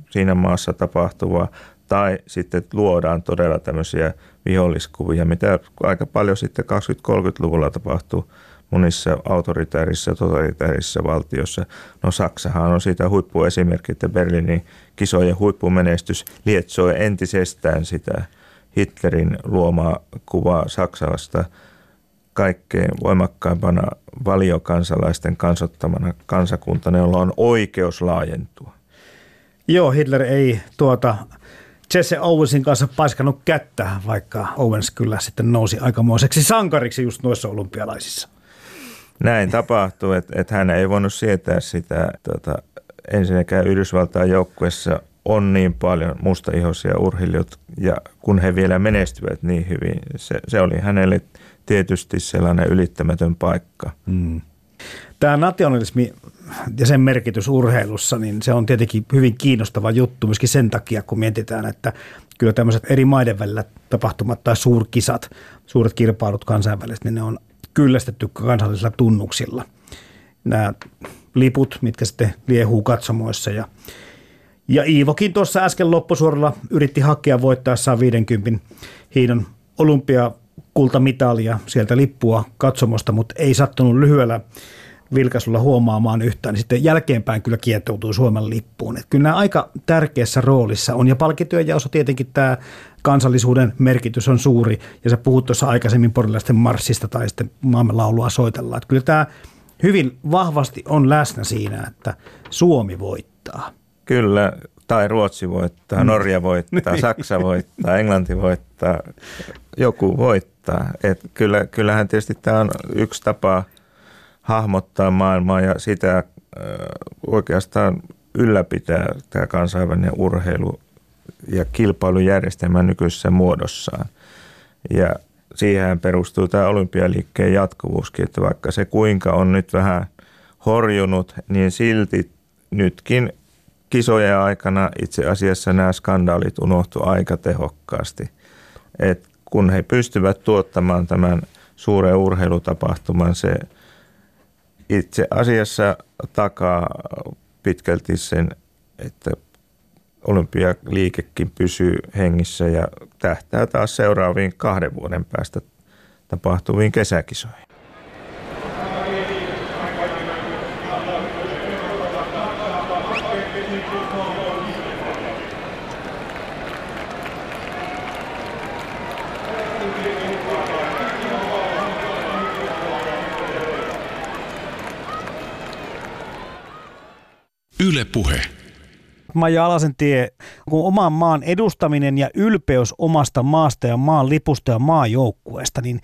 C: siinä maassa tapahtuvaa, tai sitten luodaan todella tämmöisiä viholliskuvia, mitä aika paljon sitten 20-30-luvulla tapahtuu monissa autoritäärissä, totalitäärissä valtiossa. No Saksahan on siitä huippuesimerkki, että Berliinin kisojen huippumenestys lietsoi entisestään sitä Hitlerin luomaa kuvaa Saksalasta kaikkein voimakkaimpana valiokansalaisten kansottamana kansakuntana, jolla on oikeus laajentua.
B: Joo, Hitler ei tuota Jesse Owensin kanssa paiskannut kättä, vaikka Owens kyllä sitten nousi aikamoiseksi sankariksi just noissa olympialaisissa
C: näin tapahtuu, että, että hän ei voinut sietää sitä. Tota, ensinnäkään Yhdysvaltain joukkueessa on niin paljon mustaihoisia urheilijoita ja kun he vielä menestyvät niin hyvin, se, se oli hänelle tietysti sellainen ylittämätön paikka. Mm.
B: Tämä nationalismi ja sen merkitys urheilussa, niin se on tietenkin hyvin kiinnostava juttu myöskin sen takia, kun mietitään, että kyllä tämmöiset eri maiden välillä tapahtumat tai suurkisat, suuret kilpailut kansainvälisesti, niin ne on kyllästetty kansallisilla tunnuksilla. Nämä liput, mitkä sitten liehuu katsomoissa ja ja Iivokin tuossa äsken loppusuoralla yritti hakea voittaessaan 50 hiidon olympiakultamitalia sieltä lippua katsomosta, mutta ei sattunut lyhyellä vilkaisulla huomaamaan yhtään, niin sitten jälkeenpäin kyllä kietoutui Suomen lippuun. Että kyllä nämä aika tärkeässä roolissa on, ja palkintojen tietenkin tämä kansallisuuden merkitys on suuri, ja sä puhut tuossa aikaisemmin porilaisten marssista tai sitten maamme laulua soitellaan. Että kyllä tämä hyvin vahvasti on läsnä siinä, että Suomi voittaa.
C: Kyllä, tai Ruotsi voittaa, mm. Norja voittaa. (laughs) Saksa voittaa, Englanti voittaa, joku voittaa. Et kyllä, kyllähän tietysti tämä on yksi tapa hahmottaa maailmaa ja sitä oikeastaan ylläpitää tämä kansainvälinen urheilu ja kilpailujärjestelmä nykyisessä muodossaan. Ja siihen perustuu tämä olympialiikkeen jatkuvuuskin, että vaikka se kuinka on nyt vähän horjunut, niin silti nytkin kisojen aikana itse asiassa nämä skandaalit unohtu aika tehokkaasti. Et kun he pystyvät tuottamaan tämän suuren urheilutapahtuman, se itse asiassa takaa pitkälti sen, että olympialiikekin pysyy hengissä ja tähtää taas seuraaviin kahden vuoden päästä tapahtuviin kesäkisoihin.
B: Yle Puhe. Maija Alasentie, kun oman maan edustaminen ja ylpeys omasta maasta ja maan lipusta ja maajoukkueesta, niin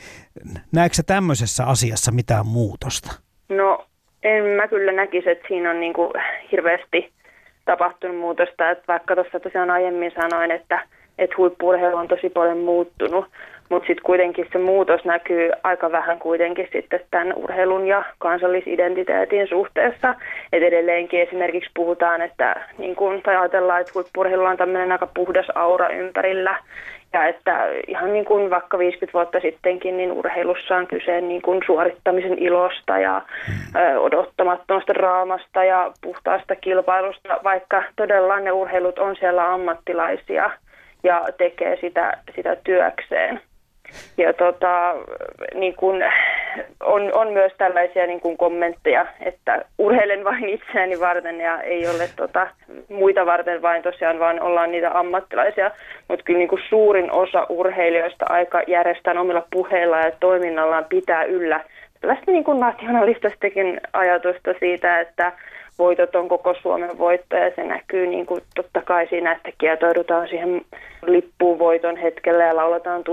B: näetkö sä tämmöisessä asiassa mitään muutosta?
F: No en mä kyllä näkisi, että siinä on niin kuin hirveästi tapahtunut muutosta. Että vaikka tuossa tosiaan aiemmin sanoin, että, että on tosi paljon muuttunut, mutta sitten kuitenkin se muutos näkyy aika vähän kuitenkin sitten tämän urheilun ja kansallisidentiteetin suhteessa. Et edelleenkin esimerkiksi puhutaan, että niin kun, tai ajatellaan, että huippurheilu on tämmöinen aika puhdas aura ympärillä. Ja että ihan niin kuin vaikka 50 vuotta sittenkin, niin urheilussa on kyse niin kuin suorittamisen ilosta ja ö, odottamattomasta raamasta ja puhtaasta kilpailusta, vaikka todella ne urheilut on siellä ammattilaisia ja tekee sitä, sitä työkseen. Ja tota, niin kun, on, on myös tällaisia niin kun kommentteja, että urheilen vain itseäni varten ja ei ole tota, muita varten vain tosiaan, vaan ollaan niitä ammattilaisia. Mutta kyllä niin kun suurin osa urheilijoista aika järjestään omilla puheilla ja toiminnallaan pitää yllä tällaista niin kuin nationalistastakin ajatusta siitä, että voitot on koko Suomen voitto ja se näkyy niin kuin totta kai siinä, että kietoidutaan siihen lippuun voiton hetkellä ja lauletaan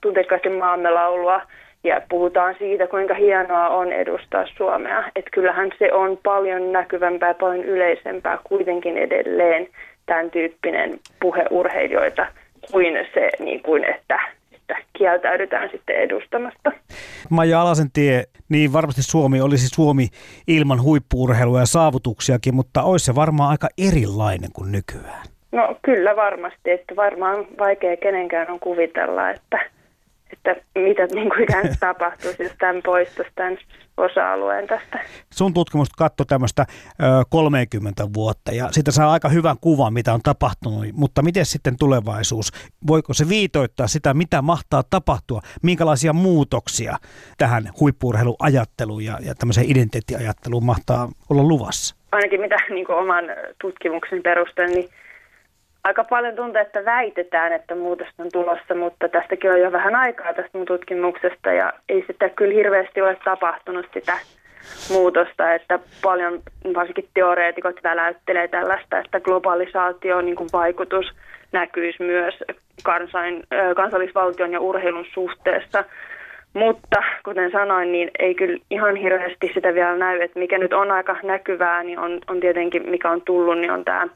F: tunnekkaasti maamme laulua ja puhutaan siitä, kuinka hienoa on edustaa Suomea. Että kyllähän se on paljon näkyvämpää, paljon yleisempää kuitenkin edelleen tämän tyyppinen puhe urheilijoita kuin se, niin kuin, että että kieltäydytään sitten edustamasta.
B: Maija Alasentie, niin varmasti Suomi olisi Suomi ilman huippuurheilua ja saavutuksiakin, mutta olisi se varmaan aika erilainen kuin nykyään.
F: No kyllä varmasti, että varmaan vaikea kenenkään on kuvitella, että että mitä (laughs) niin kuin ikään tapahtuisi, jos tämän poistaisi tämän osa-alueen tästä.
B: Sun tutkimus katsoi tämmöistä ö, 30 vuotta ja siitä saa aika hyvän kuvan, mitä on tapahtunut, mutta miten sitten tulevaisuus? Voiko se viitoittaa sitä, mitä mahtaa tapahtua, minkälaisia muutoksia tähän huippuurheiluajatteluun ja, ja tämmöiseen identiteettiajatteluun mahtaa olla luvassa?
F: Ainakin mitä niin kuin oman tutkimuksen perusteella, niin aika paljon tuntuu, että väitetään, että muutosta on tulossa, mutta tästäkin on jo vähän aikaa tästä mun tutkimuksesta ja ei sitä kyllä hirveästi ole tapahtunut sitä muutosta, että paljon varsinkin teoreetikot väläyttelee tällaista, että globalisaatio niin kuin vaikutus näkyisi myös kansain, kansallisvaltion ja urheilun suhteessa. Mutta kuten sanoin, niin ei kyllä ihan hirveästi sitä vielä näy, että mikä nyt on aika näkyvää, niin on, on tietenkin, mikä on tullut, niin on tämä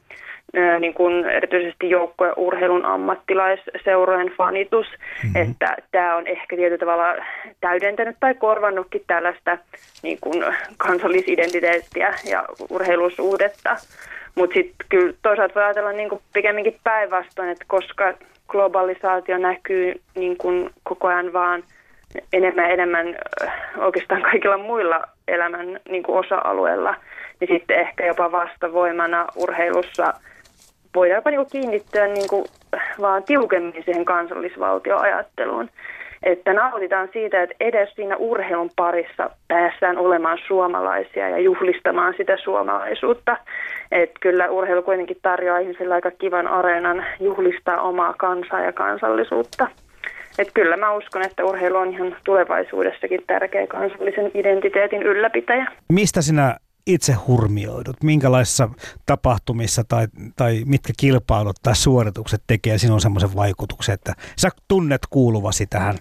F: niin kuin erityisesti joukkojen urheilun ammattilaisseurojen fanitus, mm-hmm. että tämä on ehkä tietyllä tavalla täydentänyt tai korvannutkin tällaista niin kuin kansallisidentiteettiä ja urheilusuudetta. Mutta sitten kyllä toisaalta voi ajatella niin kuin pikemminkin päinvastoin, että koska globalisaatio näkyy niin kuin koko ajan vaan enemmän enemmän oikeastaan kaikilla muilla elämän niin kuin osa-alueilla, niin sitten ehkä jopa vastavoimana urheilussa voidaan jopa niin kiinnittyä niin kuin vaan tiukemmin siihen kansallisvaltioajatteluun. Että nautitaan siitä, että edes siinä urheilun parissa päässään olemaan suomalaisia ja juhlistamaan sitä suomalaisuutta. Että kyllä urheilu kuitenkin tarjoaa ihmisille aika kivan areenan juhlistaa omaa kansaa ja kansallisuutta. Että kyllä mä uskon, että urheilu on ihan tulevaisuudessakin tärkeä kansallisen identiteetin ylläpitäjä.
B: Mistä sinä itse hurmioidut? Minkälaisissa tapahtumissa tai, tai mitkä kilpailut tai suoritukset tekee sinun semmoisen vaikutuksen, että sä tunnet kuuluvasi tähän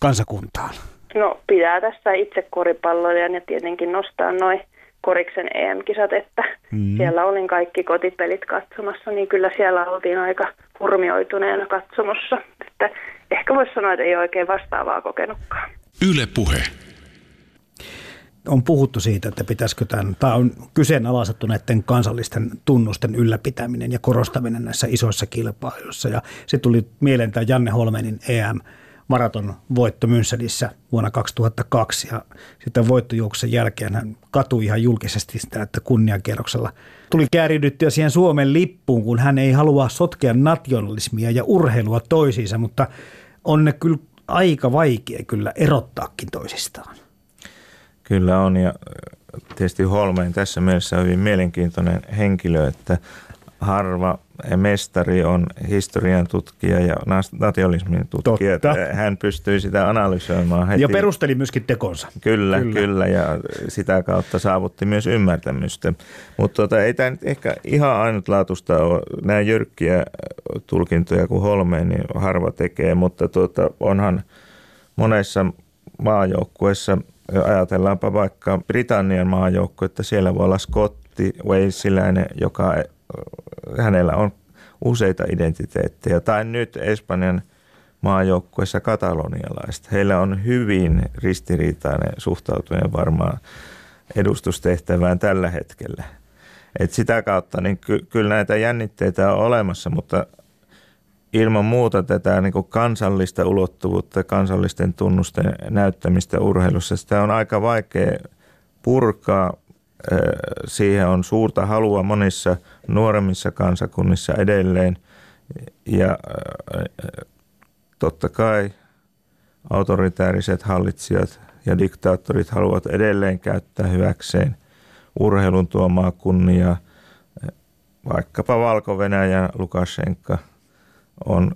B: kansakuntaan?
F: No pitää tässä itse koripalloilijan ja tietenkin nostaa noin Koriksen EM-kisat, että mm. siellä olin kaikki kotipelit katsomassa, niin kyllä siellä oltiin aika hurmioituneena katsomossa. Että ehkä voisi sanoa, että ei oikein vastaavaa kokenutkaan.
H: Yle puhe
B: on puhuttu siitä, että pitäisikö tämän, tai on kyseenalaistettu näiden kansallisten tunnusten ylläpitäminen ja korostaminen näissä isoissa kilpailuissa. Ja se tuli mieleen tämä Janne Holmenin EM maraton voitto Münchenissä vuonna 2002 ja sitten voittojuoksen jälkeen hän katui ihan julkisesti sitä, että kunniankierroksella tuli kääridyttyä siihen Suomen lippuun, kun hän ei halua sotkea nationalismia ja urheilua toisiinsa, mutta on ne kyllä aika vaikea kyllä erottaakin toisistaan.
C: Kyllä on ja tietysti Holmeen tässä mielessä on hyvin mielenkiintoinen henkilö, että harva mestari on historian tutkija ja nationalismin tutkija. Totta. Hän pystyy sitä analysoimaan heti.
B: Ja perusteli myöskin tekonsa.
C: Kyllä, kyllä, kyllä ja sitä kautta saavutti myös ymmärtämystä. Mutta tota, ei tämä nyt ehkä ihan ainutlaatuista ole. Nämä jyrkkiä tulkintoja kuin Holmeen niin harva tekee, mutta tuota, onhan monessa maajoukkueessa – ajatellaanpa vaikka Britannian maajoukko, että siellä voi olla skotti, walesiläinen, joka hänellä on useita identiteettejä. Tai nyt Espanjan maajoukkueessa katalonialaista. Heillä on hyvin ristiriitainen suhtautuminen varmaan edustustehtävään tällä hetkellä. Et sitä kautta niin ky- kyllä näitä jännitteitä on olemassa, mutta ilman muuta tätä niin kuin kansallista ulottuvuutta, kansallisten tunnusten näyttämistä urheilussa, sitä on aika vaikea purkaa. Siihen on suurta halua monissa nuoremmissa kansakunnissa edelleen ja totta kai autoritääriset hallitsijat ja diktaattorit haluavat edelleen käyttää hyväkseen urheilun tuomaa kunniaa, vaikkapa Valko-Venäjä, Lukashenka – on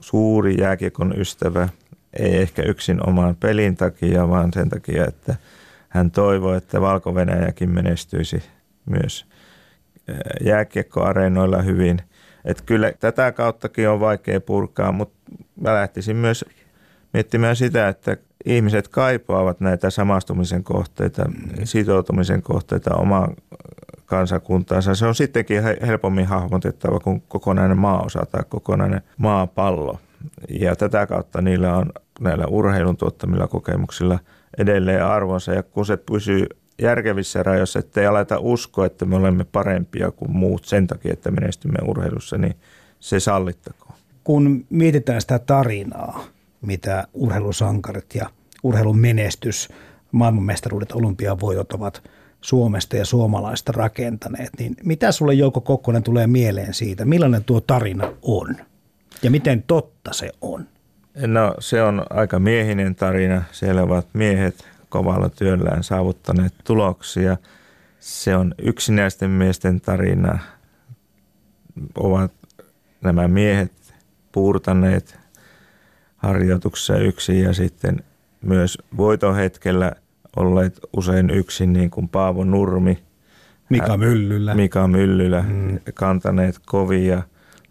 C: suuri jääkiekon ystävä, ei ehkä yksin oman pelin takia, vaan sen takia, että hän toivoo, että valko menestyisi myös jääkiekkoareenoilla hyvin. Että kyllä tätä kauttakin on vaikea purkaa, mutta mä lähtisin myös miettimään sitä, että ihmiset kaipaavat näitä samastumisen kohteita, sitoutumisen kohteita omaan kansakuntaansa. Se on sittenkin helpommin hahmotettava kuin kokonainen maaosa tai kokonainen maapallo. Ja tätä kautta niillä on näillä urheilun tuottamilla kokemuksilla edelleen arvonsa. Ja kun se pysyy järkevissä rajoissa, ettei aleta uskoa, että me olemme parempia kuin muut sen takia, että menestymme urheilussa, niin se sallittakoon.
B: Kun mietitään sitä tarinaa, mitä urheilusankarit ja urheilun menestys, maailmanmestaruudet, olympiavoitot ovat – Suomesta ja suomalaista rakentaneet, niin mitä sulle Jouko Kokkonen tulee mieleen siitä, millainen tuo tarina on ja miten totta se on?
C: No se on aika miehinen tarina. Siellä ovat miehet kovalla työllään saavuttaneet tuloksia. Se on yksinäisten miesten tarina. Ovat nämä miehet puurtaneet harjoituksessa yksin ja sitten myös voitohetkellä – olleet usein yksin, niin kuin Paavo Nurmi.
B: Mika Myllylä.
C: Mika Myllylä, mm. kantaneet kovia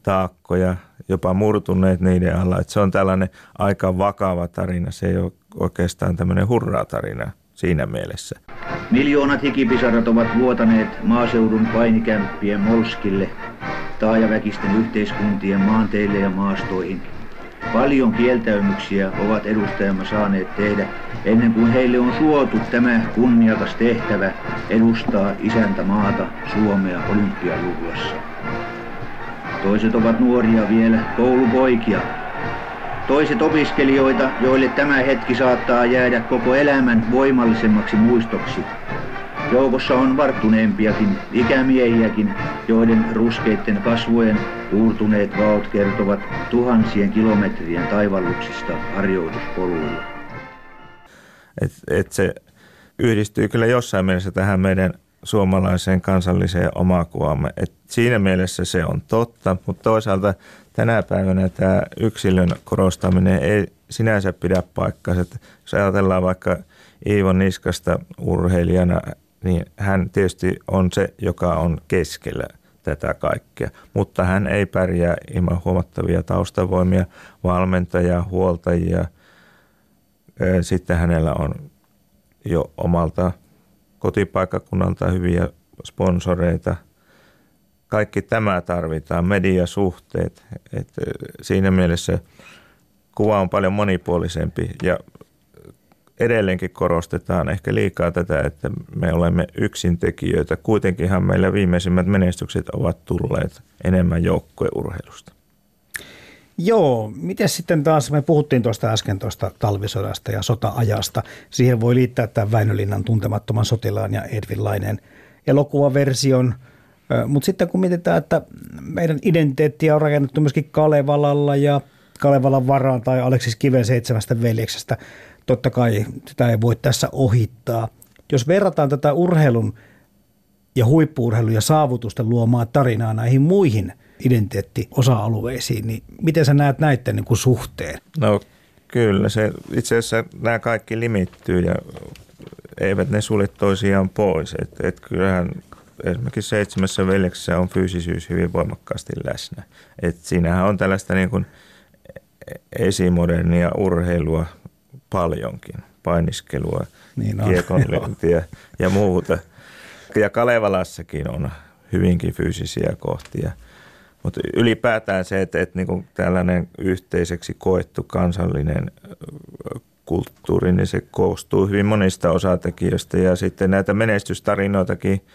C: taakkoja, jopa murtuneet niiden alla. Et se on tällainen aika vakava tarina, se ei ole oikeastaan tämmöinen hurraa-tarina siinä mielessä.
G: Miljoonat hikipisarat ovat vuotaneet maaseudun painikämppien molskille. taajaväkisten yhteiskuntien maanteille ja maastoihin. Paljon kieltäymyksiä ovat edustajamme saaneet tehdä ennen kuin heille on suotu tämä kunniakas tehtävä edustaa isäntä maata Suomea olympiajuhlassa. Toiset ovat nuoria vielä, koulupoikia. Toiset opiskelijoita, joille tämä hetki saattaa jäädä koko elämän voimallisemmaksi muistoksi. Joukossa on varttuneempiakin, ikämiehiäkin, joiden ruskeitten kasvojen uurtuneet vaot kertovat tuhansien kilometrien taivalluksista harjoituspoluilla.
C: Et, et se yhdistyy kyllä jossain mielessä tähän meidän suomalaiseen kansalliseen omakuvaamme. Et siinä mielessä se on totta, mutta toisaalta tänä päivänä tämä yksilön korostaminen ei sinänsä pidä paikkaa. Jos ajatellaan vaikka Iivon Niskasta urheilijana, niin hän tietysti on se, joka on keskellä tätä kaikkea. Mutta hän ei pärjää ilman huomattavia taustavoimia, valmentajia, huoltajia. Sitten hänellä on jo omalta kotipaikkakunnalta hyviä sponsoreita. Kaikki tämä tarvitaan, mediasuhteet. Et siinä mielessä kuva on paljon monipuolisempi ja edelleenkin korostetaan ehkä liikaa tätä, että me olemme yksintekijöitä. Kuitenkinhan meillä viimeisimmät menestykset ovat tulleet enemmän joukkueurheilusta.
B: Joo, miten sitten taas, me puhuttiin tuosta äsken tuosta talvisodasta ja sota-ajasta. Siihen voi liittää tämän Väinölinnan tuntemattoman sotilaan ja Edvin Laineen elokuvaversion. Mutta sitten kun mietitään, että meidän identiteettiä on rakennettu myöskin Kalevalalla ja Kalevalan varaan tai Aleksis Kiven seitsemästä veljeksestä, totta kai sitä ei voi tässä ohittaa. Jos verrataan tätä urheilun ja huippuurheilun ja saavutusten luomaa tarinaa näihin muihin identiteettiosa-alueisiin, niin miten sä näet näiden niin kuin suhteen?
C: No kyllä, se, itse asiassa nämä kaikki limittyy ja eivät ne sulje toisiaan pois. Et, et kyllähän esimerkiksi seitsemässä veljeksessä on fyysisyys hyvin voimakkaasti läsnä. Et siinähän on tällaista niin kuin esimodernia urheilua paljonkin, painiskelua, niin kiekonlyöntiä ja muuta. Ja Kalevalassakin on hyvinkin fyysisiä kohtia. Mutta ylipäätään se, että, että niin tällainen yhteiseksi koettu kansallinen kulttuuri, niin se koostuu hyvin monista osatekijöistä ja sitten näitä menestystarinoitakin –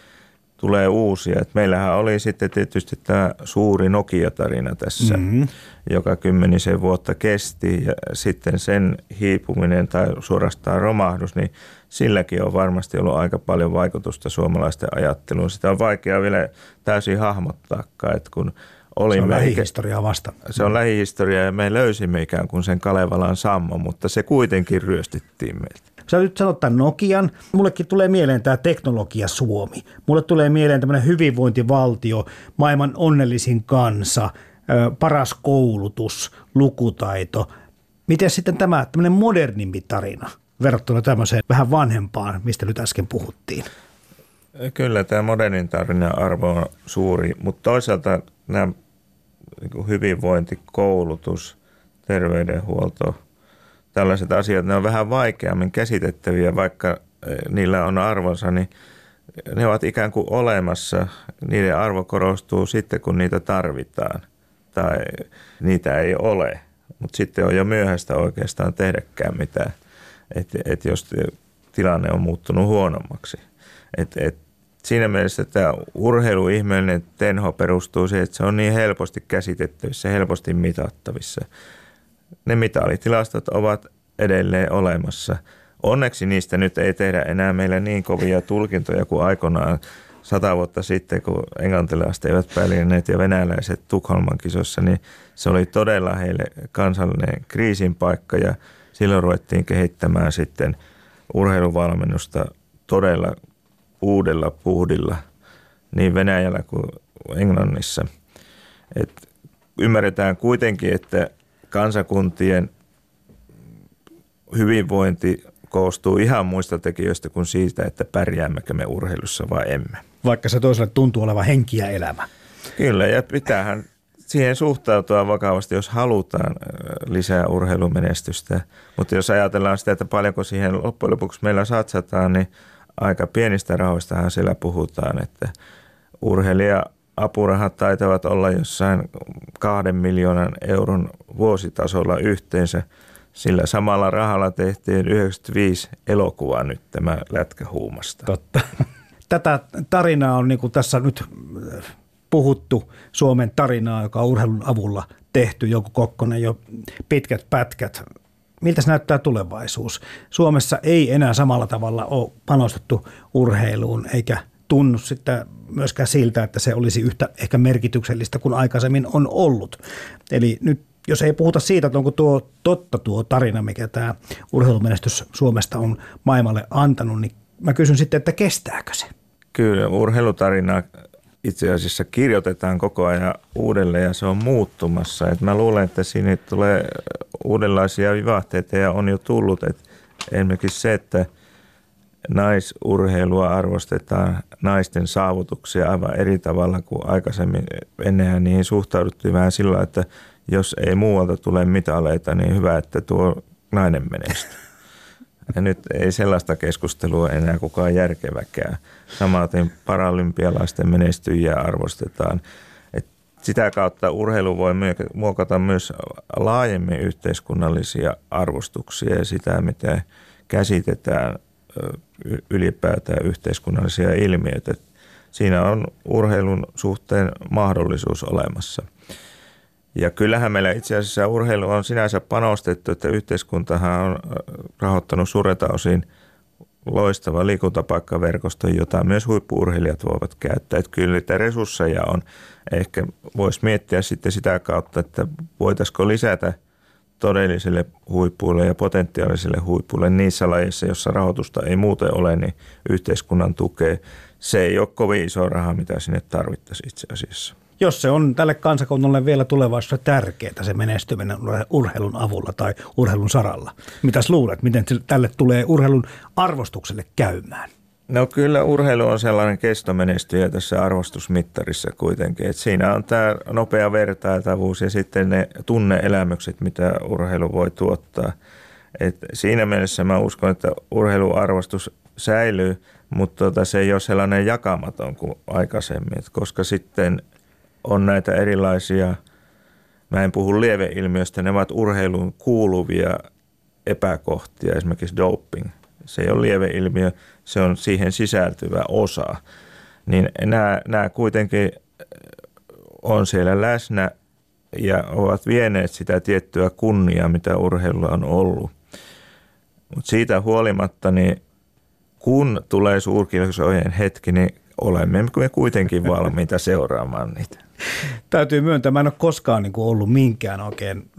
C: tulee uusia. Et meillähän oli sitten tietysti tämä suuri Nokia-tarina tässä, mm-hmm. joka kymmenisen vuotta kesti ja sitten sen hiipuminen tai suorastaan romahdus, niin silläkin on varmasti ollut aika paljon vaikutusta suomalaisten ajatteluun. Sitä on vaikea vielä täysin hahmottaakaan, että kun olimme...
B: Se on lähihistoriaa vasta.
C: Se on lähihistoria ja me löysimme ikään kuin sen Kalevalan sammon, mutta se kuitenkin ryöstittiin meiltä.
B: Sä nyt sanot tämän Nokian. Mullekin tulee mieleen tämä teknologia Suomi. Mulle tulee mieleen tämmöinen hyvinvointivaltio, maailman onnellisin kansa, paras koulutus, lukutaito. Miten sitten tämä tämmöinen modernimpi tarina verrattuna tämmöiseen vähän vanhempaan, mistä nyt äsken puhuttiin?
C: Kyllä tämä modernin tarina arvo on suuri, mutta toisaalta nämä niin hyvinvointi, koulutus, terveydenhuolto, tällaiset asiat, ne on vähän vaikeammin käsitettäviä, vaikka eh, niillä on arvonsa, niin ne ovat ikään kuin olemassa. Niiden arvo korostuu sitten, kun niitä tarvitaan tai niitä ei ole. Mutta sitten on jo myöhäistä oikeastaan tehdäkään mitään, että et jos tilanne on muuttunut huonommaksi. Et, et siinä mielessä tämä urheiluihmeellinen tenho perustuu siihen, että se on niin helposti käsitettävissä, helposti mitattavissa – ne mitalitilastot ovat edelleen olemassa. Onneksi niistä nyt ei tehdä enää meillä niin kovia tulkintoja kuin aikoinaan sata vuotta sitten, kun englantilaiset eivät pärjänneet ja venäläiset Tukholman kisossa, niin se oli todella heille kansallinen kriisin paikka ja silloin ruvettiin kehittämään sitten urheiluvalmennusta todella uudella puhdilla niin Venäjällä kuin Englannissa. Et ymmärretään kuitenkin, että kansakuntien hyvinvointi koostuu ihan muista tekijöistä kuin siitä, että pärjäämmekö me urheilussa vai emme.
B: Vaikka se toiselle tuntuu olevan henki ja elämä.
C: Kyllä, ja pitäähän siihen suhtautua vakavasti, jos halutaan lisää urheilumenestystä. Mutta jos ajatellaan sitä, että paljonko siihen loppujen lopuksi meillä satsataan, niin aika pienistä rahoistahan siellä puhutaan, että urheilija apurahat taitavat olla jossain kahden miljoonan euron vuositasolla yhteensä. Sillä samalla rahalla tehtiin 95 elokuvaa nyt tämä lätkä huumasta.
B: Totta. (laughs) Tätä tarinaa on niin kuin tässä nyt puhuttu, Suomen tarinaa, joka on urheilun avulla tehty, joku Kokkonen jo pitkät pätkät. Miltä se näyttää tulevaisuus? Suomessa ei enää samalla tavalla ole panostettu urheiluun, eikä tunnu sitten myöskään siltä, että se olisi yhtä ehkä merkityksellistä kuin aikaisemmin on ollut. Eli nyt jos ei puhuta siitä, että onko tuo totta tuo tarina, mikä tämä urheilumenestys Suomesta on maailmalle antanut, niin mä kysyn sitten, että kestääkö se?
C: Kyllä, urheilutarina itse asiassa kirjoitetaan koko ajan uudelleen ja se on muuttumassa. Et mä luulen, että siinä tulee uudenlaisia vivahteita ja on jo tullut. Et esimerkiksi se, että naisurheilua arvostetaan naisten saavutuksia aivan eri tavalla kuin aikaisemmin. Ennenhän niihin suhtauduttiin vähän sillä, että jos ei muualta tule mitaleita, niin hyvä, että tuo nainen menestyy. Ja nyt ei sellaista keskustelua enää kukaan järkeväkään. Samaten paralympialaisten menestyjiä arvostetaan. Et sitä kautta urheilu voi muokata myös laajemmin yhteiskunnallisia arvostuksia ja sitä, miten käsitetään ylipäätään yhteiskunnallisia ilmiöitä. Siinä on urheilun suhteen mahdollisuus olemassa. Ja kyllähän meillä itse asiassa urheilu on sinänsä panostettu, että yhteiskuntahan on rahoittanut suurelta osin loistava liikuntapaikkaverkosto, jota myös huippuurheilijat voivat käyttää. Että kyllä niitä resursseja on. Ehkä voisi miettiä sitten sitä kautta, että voitaisiko lisätä todellisille huippuille ja potentiaalisille huippuille niissä lajeissa, joissa rahoitusta ei muuten ole, niin yhteiskunnan tukee. Se ei ole kovin iso raha, mitä sinne tarvittaisiin itse asiassa
B: jos se on tälle kansakunnalle vielä tulevaisuudessa tärkeää se menestyminen urheilun avulla tai urheilun saralla. Mitäs luulet, miten tälle tulee urheilun arvostukselle käymään?
C: No kyllä urheilu on sellainen kestomenestyjä tässä arvostusmittarissa kuitenkin. että siinä on tämä nopea vertailtavuus ja sitten ne tunneelämykset, mitä urheilu voi tuottaa. Et siinä mielessä mä uskon, että urheiluarvostus säilyy, mutta tota, se ei ole sellainen jakamaton kuin aikaisemmin, koska sitten on näitä erilaisia, mä en puhu lieveilmiöistä, ne ovat urheiluun kuuluvia epäkohtia, esimerkiksi doping. Se ei ole lieveilmiö, se on siihen sisältyvä osa. Niin nämä, nämä kuitenkin on siellä läsnä ja ovat vieneet sitä tiettyä kunniaa, mitä urheilulla on ollut. Mutta siitä huolimatta, niin kun tulee suurkilsojen hetki, niin olemme me kuitenkin valmiita (laughs) seuraamaan niitä.
B: Täytyy myöntää, mä en ole koskaan niin kuin ollut minkään oikein,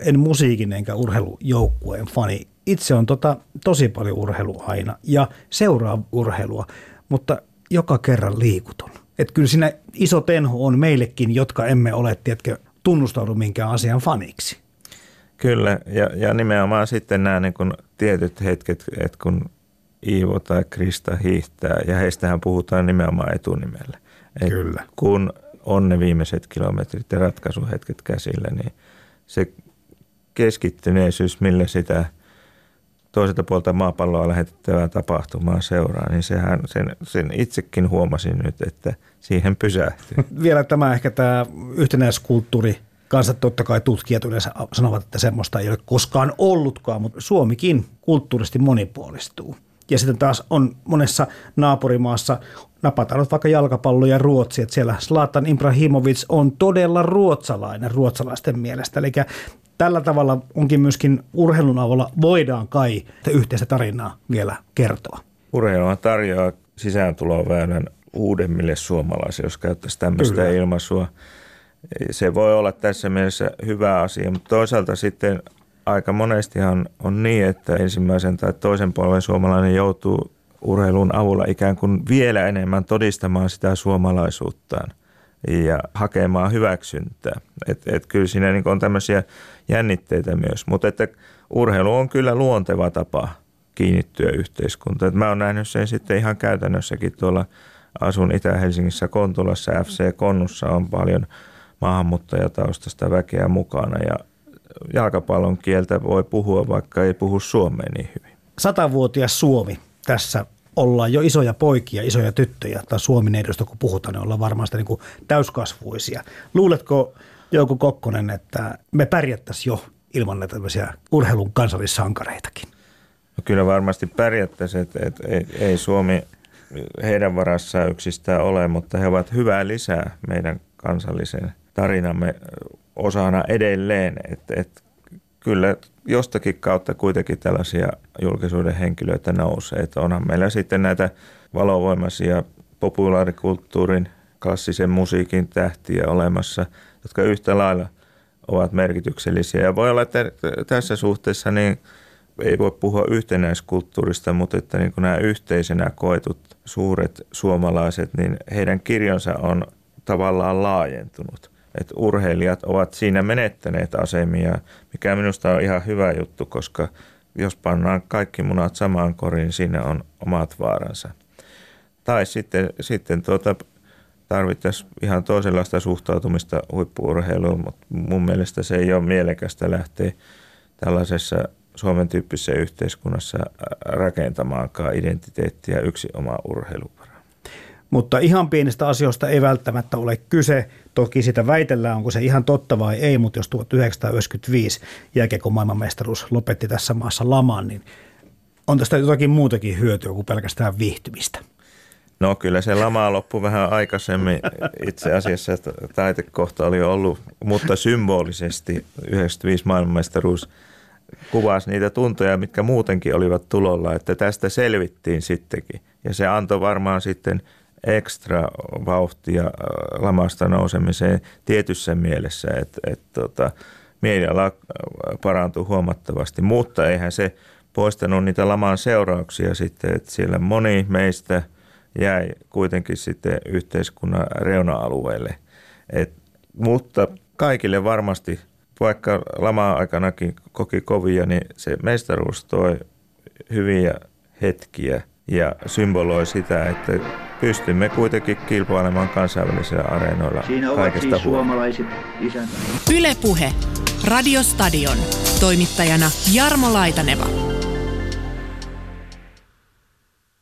B: en musiikin enkä urheilujoukkueen fani. Itse on tota, tosi paljon urheilua aina ja seuraa urheilua, mutta joka kerran liikuton. Et kyllä siinä iso tenho on meillekin, jotka emme ole, tiedätkö, tunnustaudu minkään asian faniksi.
C: Kyllä, ja, ja nimenomaan sitten nämä niin kun tietyt hetket, että kun Iivo tai Krista hiihtää, ja heistähän puhutaan nimenomaan etunimellä. Et
B: Kyllä.
C: Kun on ne viimeiset kilometrit ja ratkaisuhetket käsillä, niin se keskittyneisyys, millä sitä toiselta puolta maapalloa lähetettävää tapahtumaa seuraa, niin sehän, sen, sen itsekin huomasin nyt, että siihen pysähtyy. (laughs)
B: Vielä tämä ehkä tämä yhtenäiskulttuuri kanssa totta kai tutkijat yleensä sanovat, että semmoista ei ole koskaan ollutkaan, mutta Suomikin kulttuurisesti monipuolistuu. Ja sitten taas on monessa naapurimaassa, napataan vaikka jalkapallo ja Ruotsi, että siellä Zlatan Ibrahimovic on todella ruotsalainen ruotsalaisten mielestä. Eli tällä tavalla onkin myöskin urheilun avulla voidaan kai yhteistä tarinaa vielä kertoa.
C: Urheilua tarjoaa sisääntuloväylän uudemmille suomalaisille, jos käyttäisi tämmöistä Kyllä. ilmaisua. Se voi olla tässä mielessä hyvä asia, mutta toisaalta sitten aika monestihan on niin, että ensimmäisen tai toisen polven suomalainen joutuu urheilun avulla ikään kuin vielä enemmän todistamaan sitä suomalaisuuttaan ja hakemaan hyväksyntää. Et, et kyllä siinä niin on tämmöisiä jännitteitä myös, mutta että urheilu on kyllä luonteva tapa kiinnittyä yhteiskuntaan. Et mä oon nähnyt sen sitten ihan käytännössäkin tuolla asun Itä-Helsingissä Kontulassa, FC Konnussa on paljon maahanmuuttajataustasta väkeä mukana ja jalkapallon kieltä voi puhua, vaikka ei puhu suomea niin hyvin.
B: Satavuotias Suomi tässä ollaan jo isoja poikia, isoja tyttöjä tai Suomen edusta, kun puhutaan, niin ollaan varmaan sitä niin kuin täyskasvuisia. Luuletko Jouko Kokkonen, että me pärjättäisiin jo ilman näitä tämmöisiä urheilun kansallissankareitakin?
C: No kyllä varmasti pärjättäisiin, että, että ei, ei Suomi heidän varassaan yksistään ole, mutta he ovat hyvää lisää meidän kansallisen tarinamme osana edelleen. Että, että kyllä jostakin kautta kuitenkin tällaisia julkisuuden henkilöitä nousee. Että onhan meillä sitten näitä valovoimaisia populaarikulttuurin, klassisen musiikin tähtiä olemassa, jotka yhtä lailla ovat merkityksellisiä. Ja voi olla, että tässä suhteessa niin ei voi puhua yhtenäiskulttuurista, mutta että niin kuin nämä yhteisenä koetut suuret suomalaiset, niin heidän kirjonsa on tavallaan laajentunut että urheilijat ovat siinä menettäneet asemia, mikä minusta on ihan hyvä juttu, koska jos pannaan kaikki munat samaan koriin, siinä on omat vaaransa. Tai sitten, sitten tuota, tarvittaisiin ihan toisenlaista suhtautumista huippuurheiluun, mutta mun mielestä se ei ole mielekästä lähteä tällaisessa Suomen tyyppisessä yhteiskunnassa rakentamaankaan identiteettiä yksi oma urheilupara.
B: Mutta ihan pienistä asioista ei välttämättä ole kyse. Toki sitä väitellään, onko se ihan totta vai ei, mutta jos 1995 jääkiekon maailmanmestaruus lopetti tässä maassa laman, niin on tästä jotakin muutakin hyötyä kuin pelkästään viihtymistä.
C: No kyllä se lama loppui vähän aikaisemmin. Itse asiassa taitekohta oli ollut, mutta symbolisesti 95 maailmanmestaruus kuvasi niitä tuntoja, mitkä muutenkin olivat tulolla, että tästä selvittiin sittenkin. Ja se antoi varmaan sitten – ekstra vauhtia äh, lamasta nousemiseen tietyssä mielessä, että, että tota, mieliala äh, parantui huomattavasti, mutta eihän se poistanut niitä laman seurauksia sitten, että siellä moni meistä jäi kuitenkin sitten yhteiskunnan reuna-alueelle. Et, mutta kaikille varmasti, vaikka lama-aikanakin koki kovia, niin se mestaruus toi hyviä hetkiä ja symboloi sitä, että pystymme kuitenkin kilpailemaan kansainvälisillä areenoilla Siinä kaikesta siis suomalaiset
A: Ylepuhe Radiostadion. Toimittajana Jarmo Laitaneva.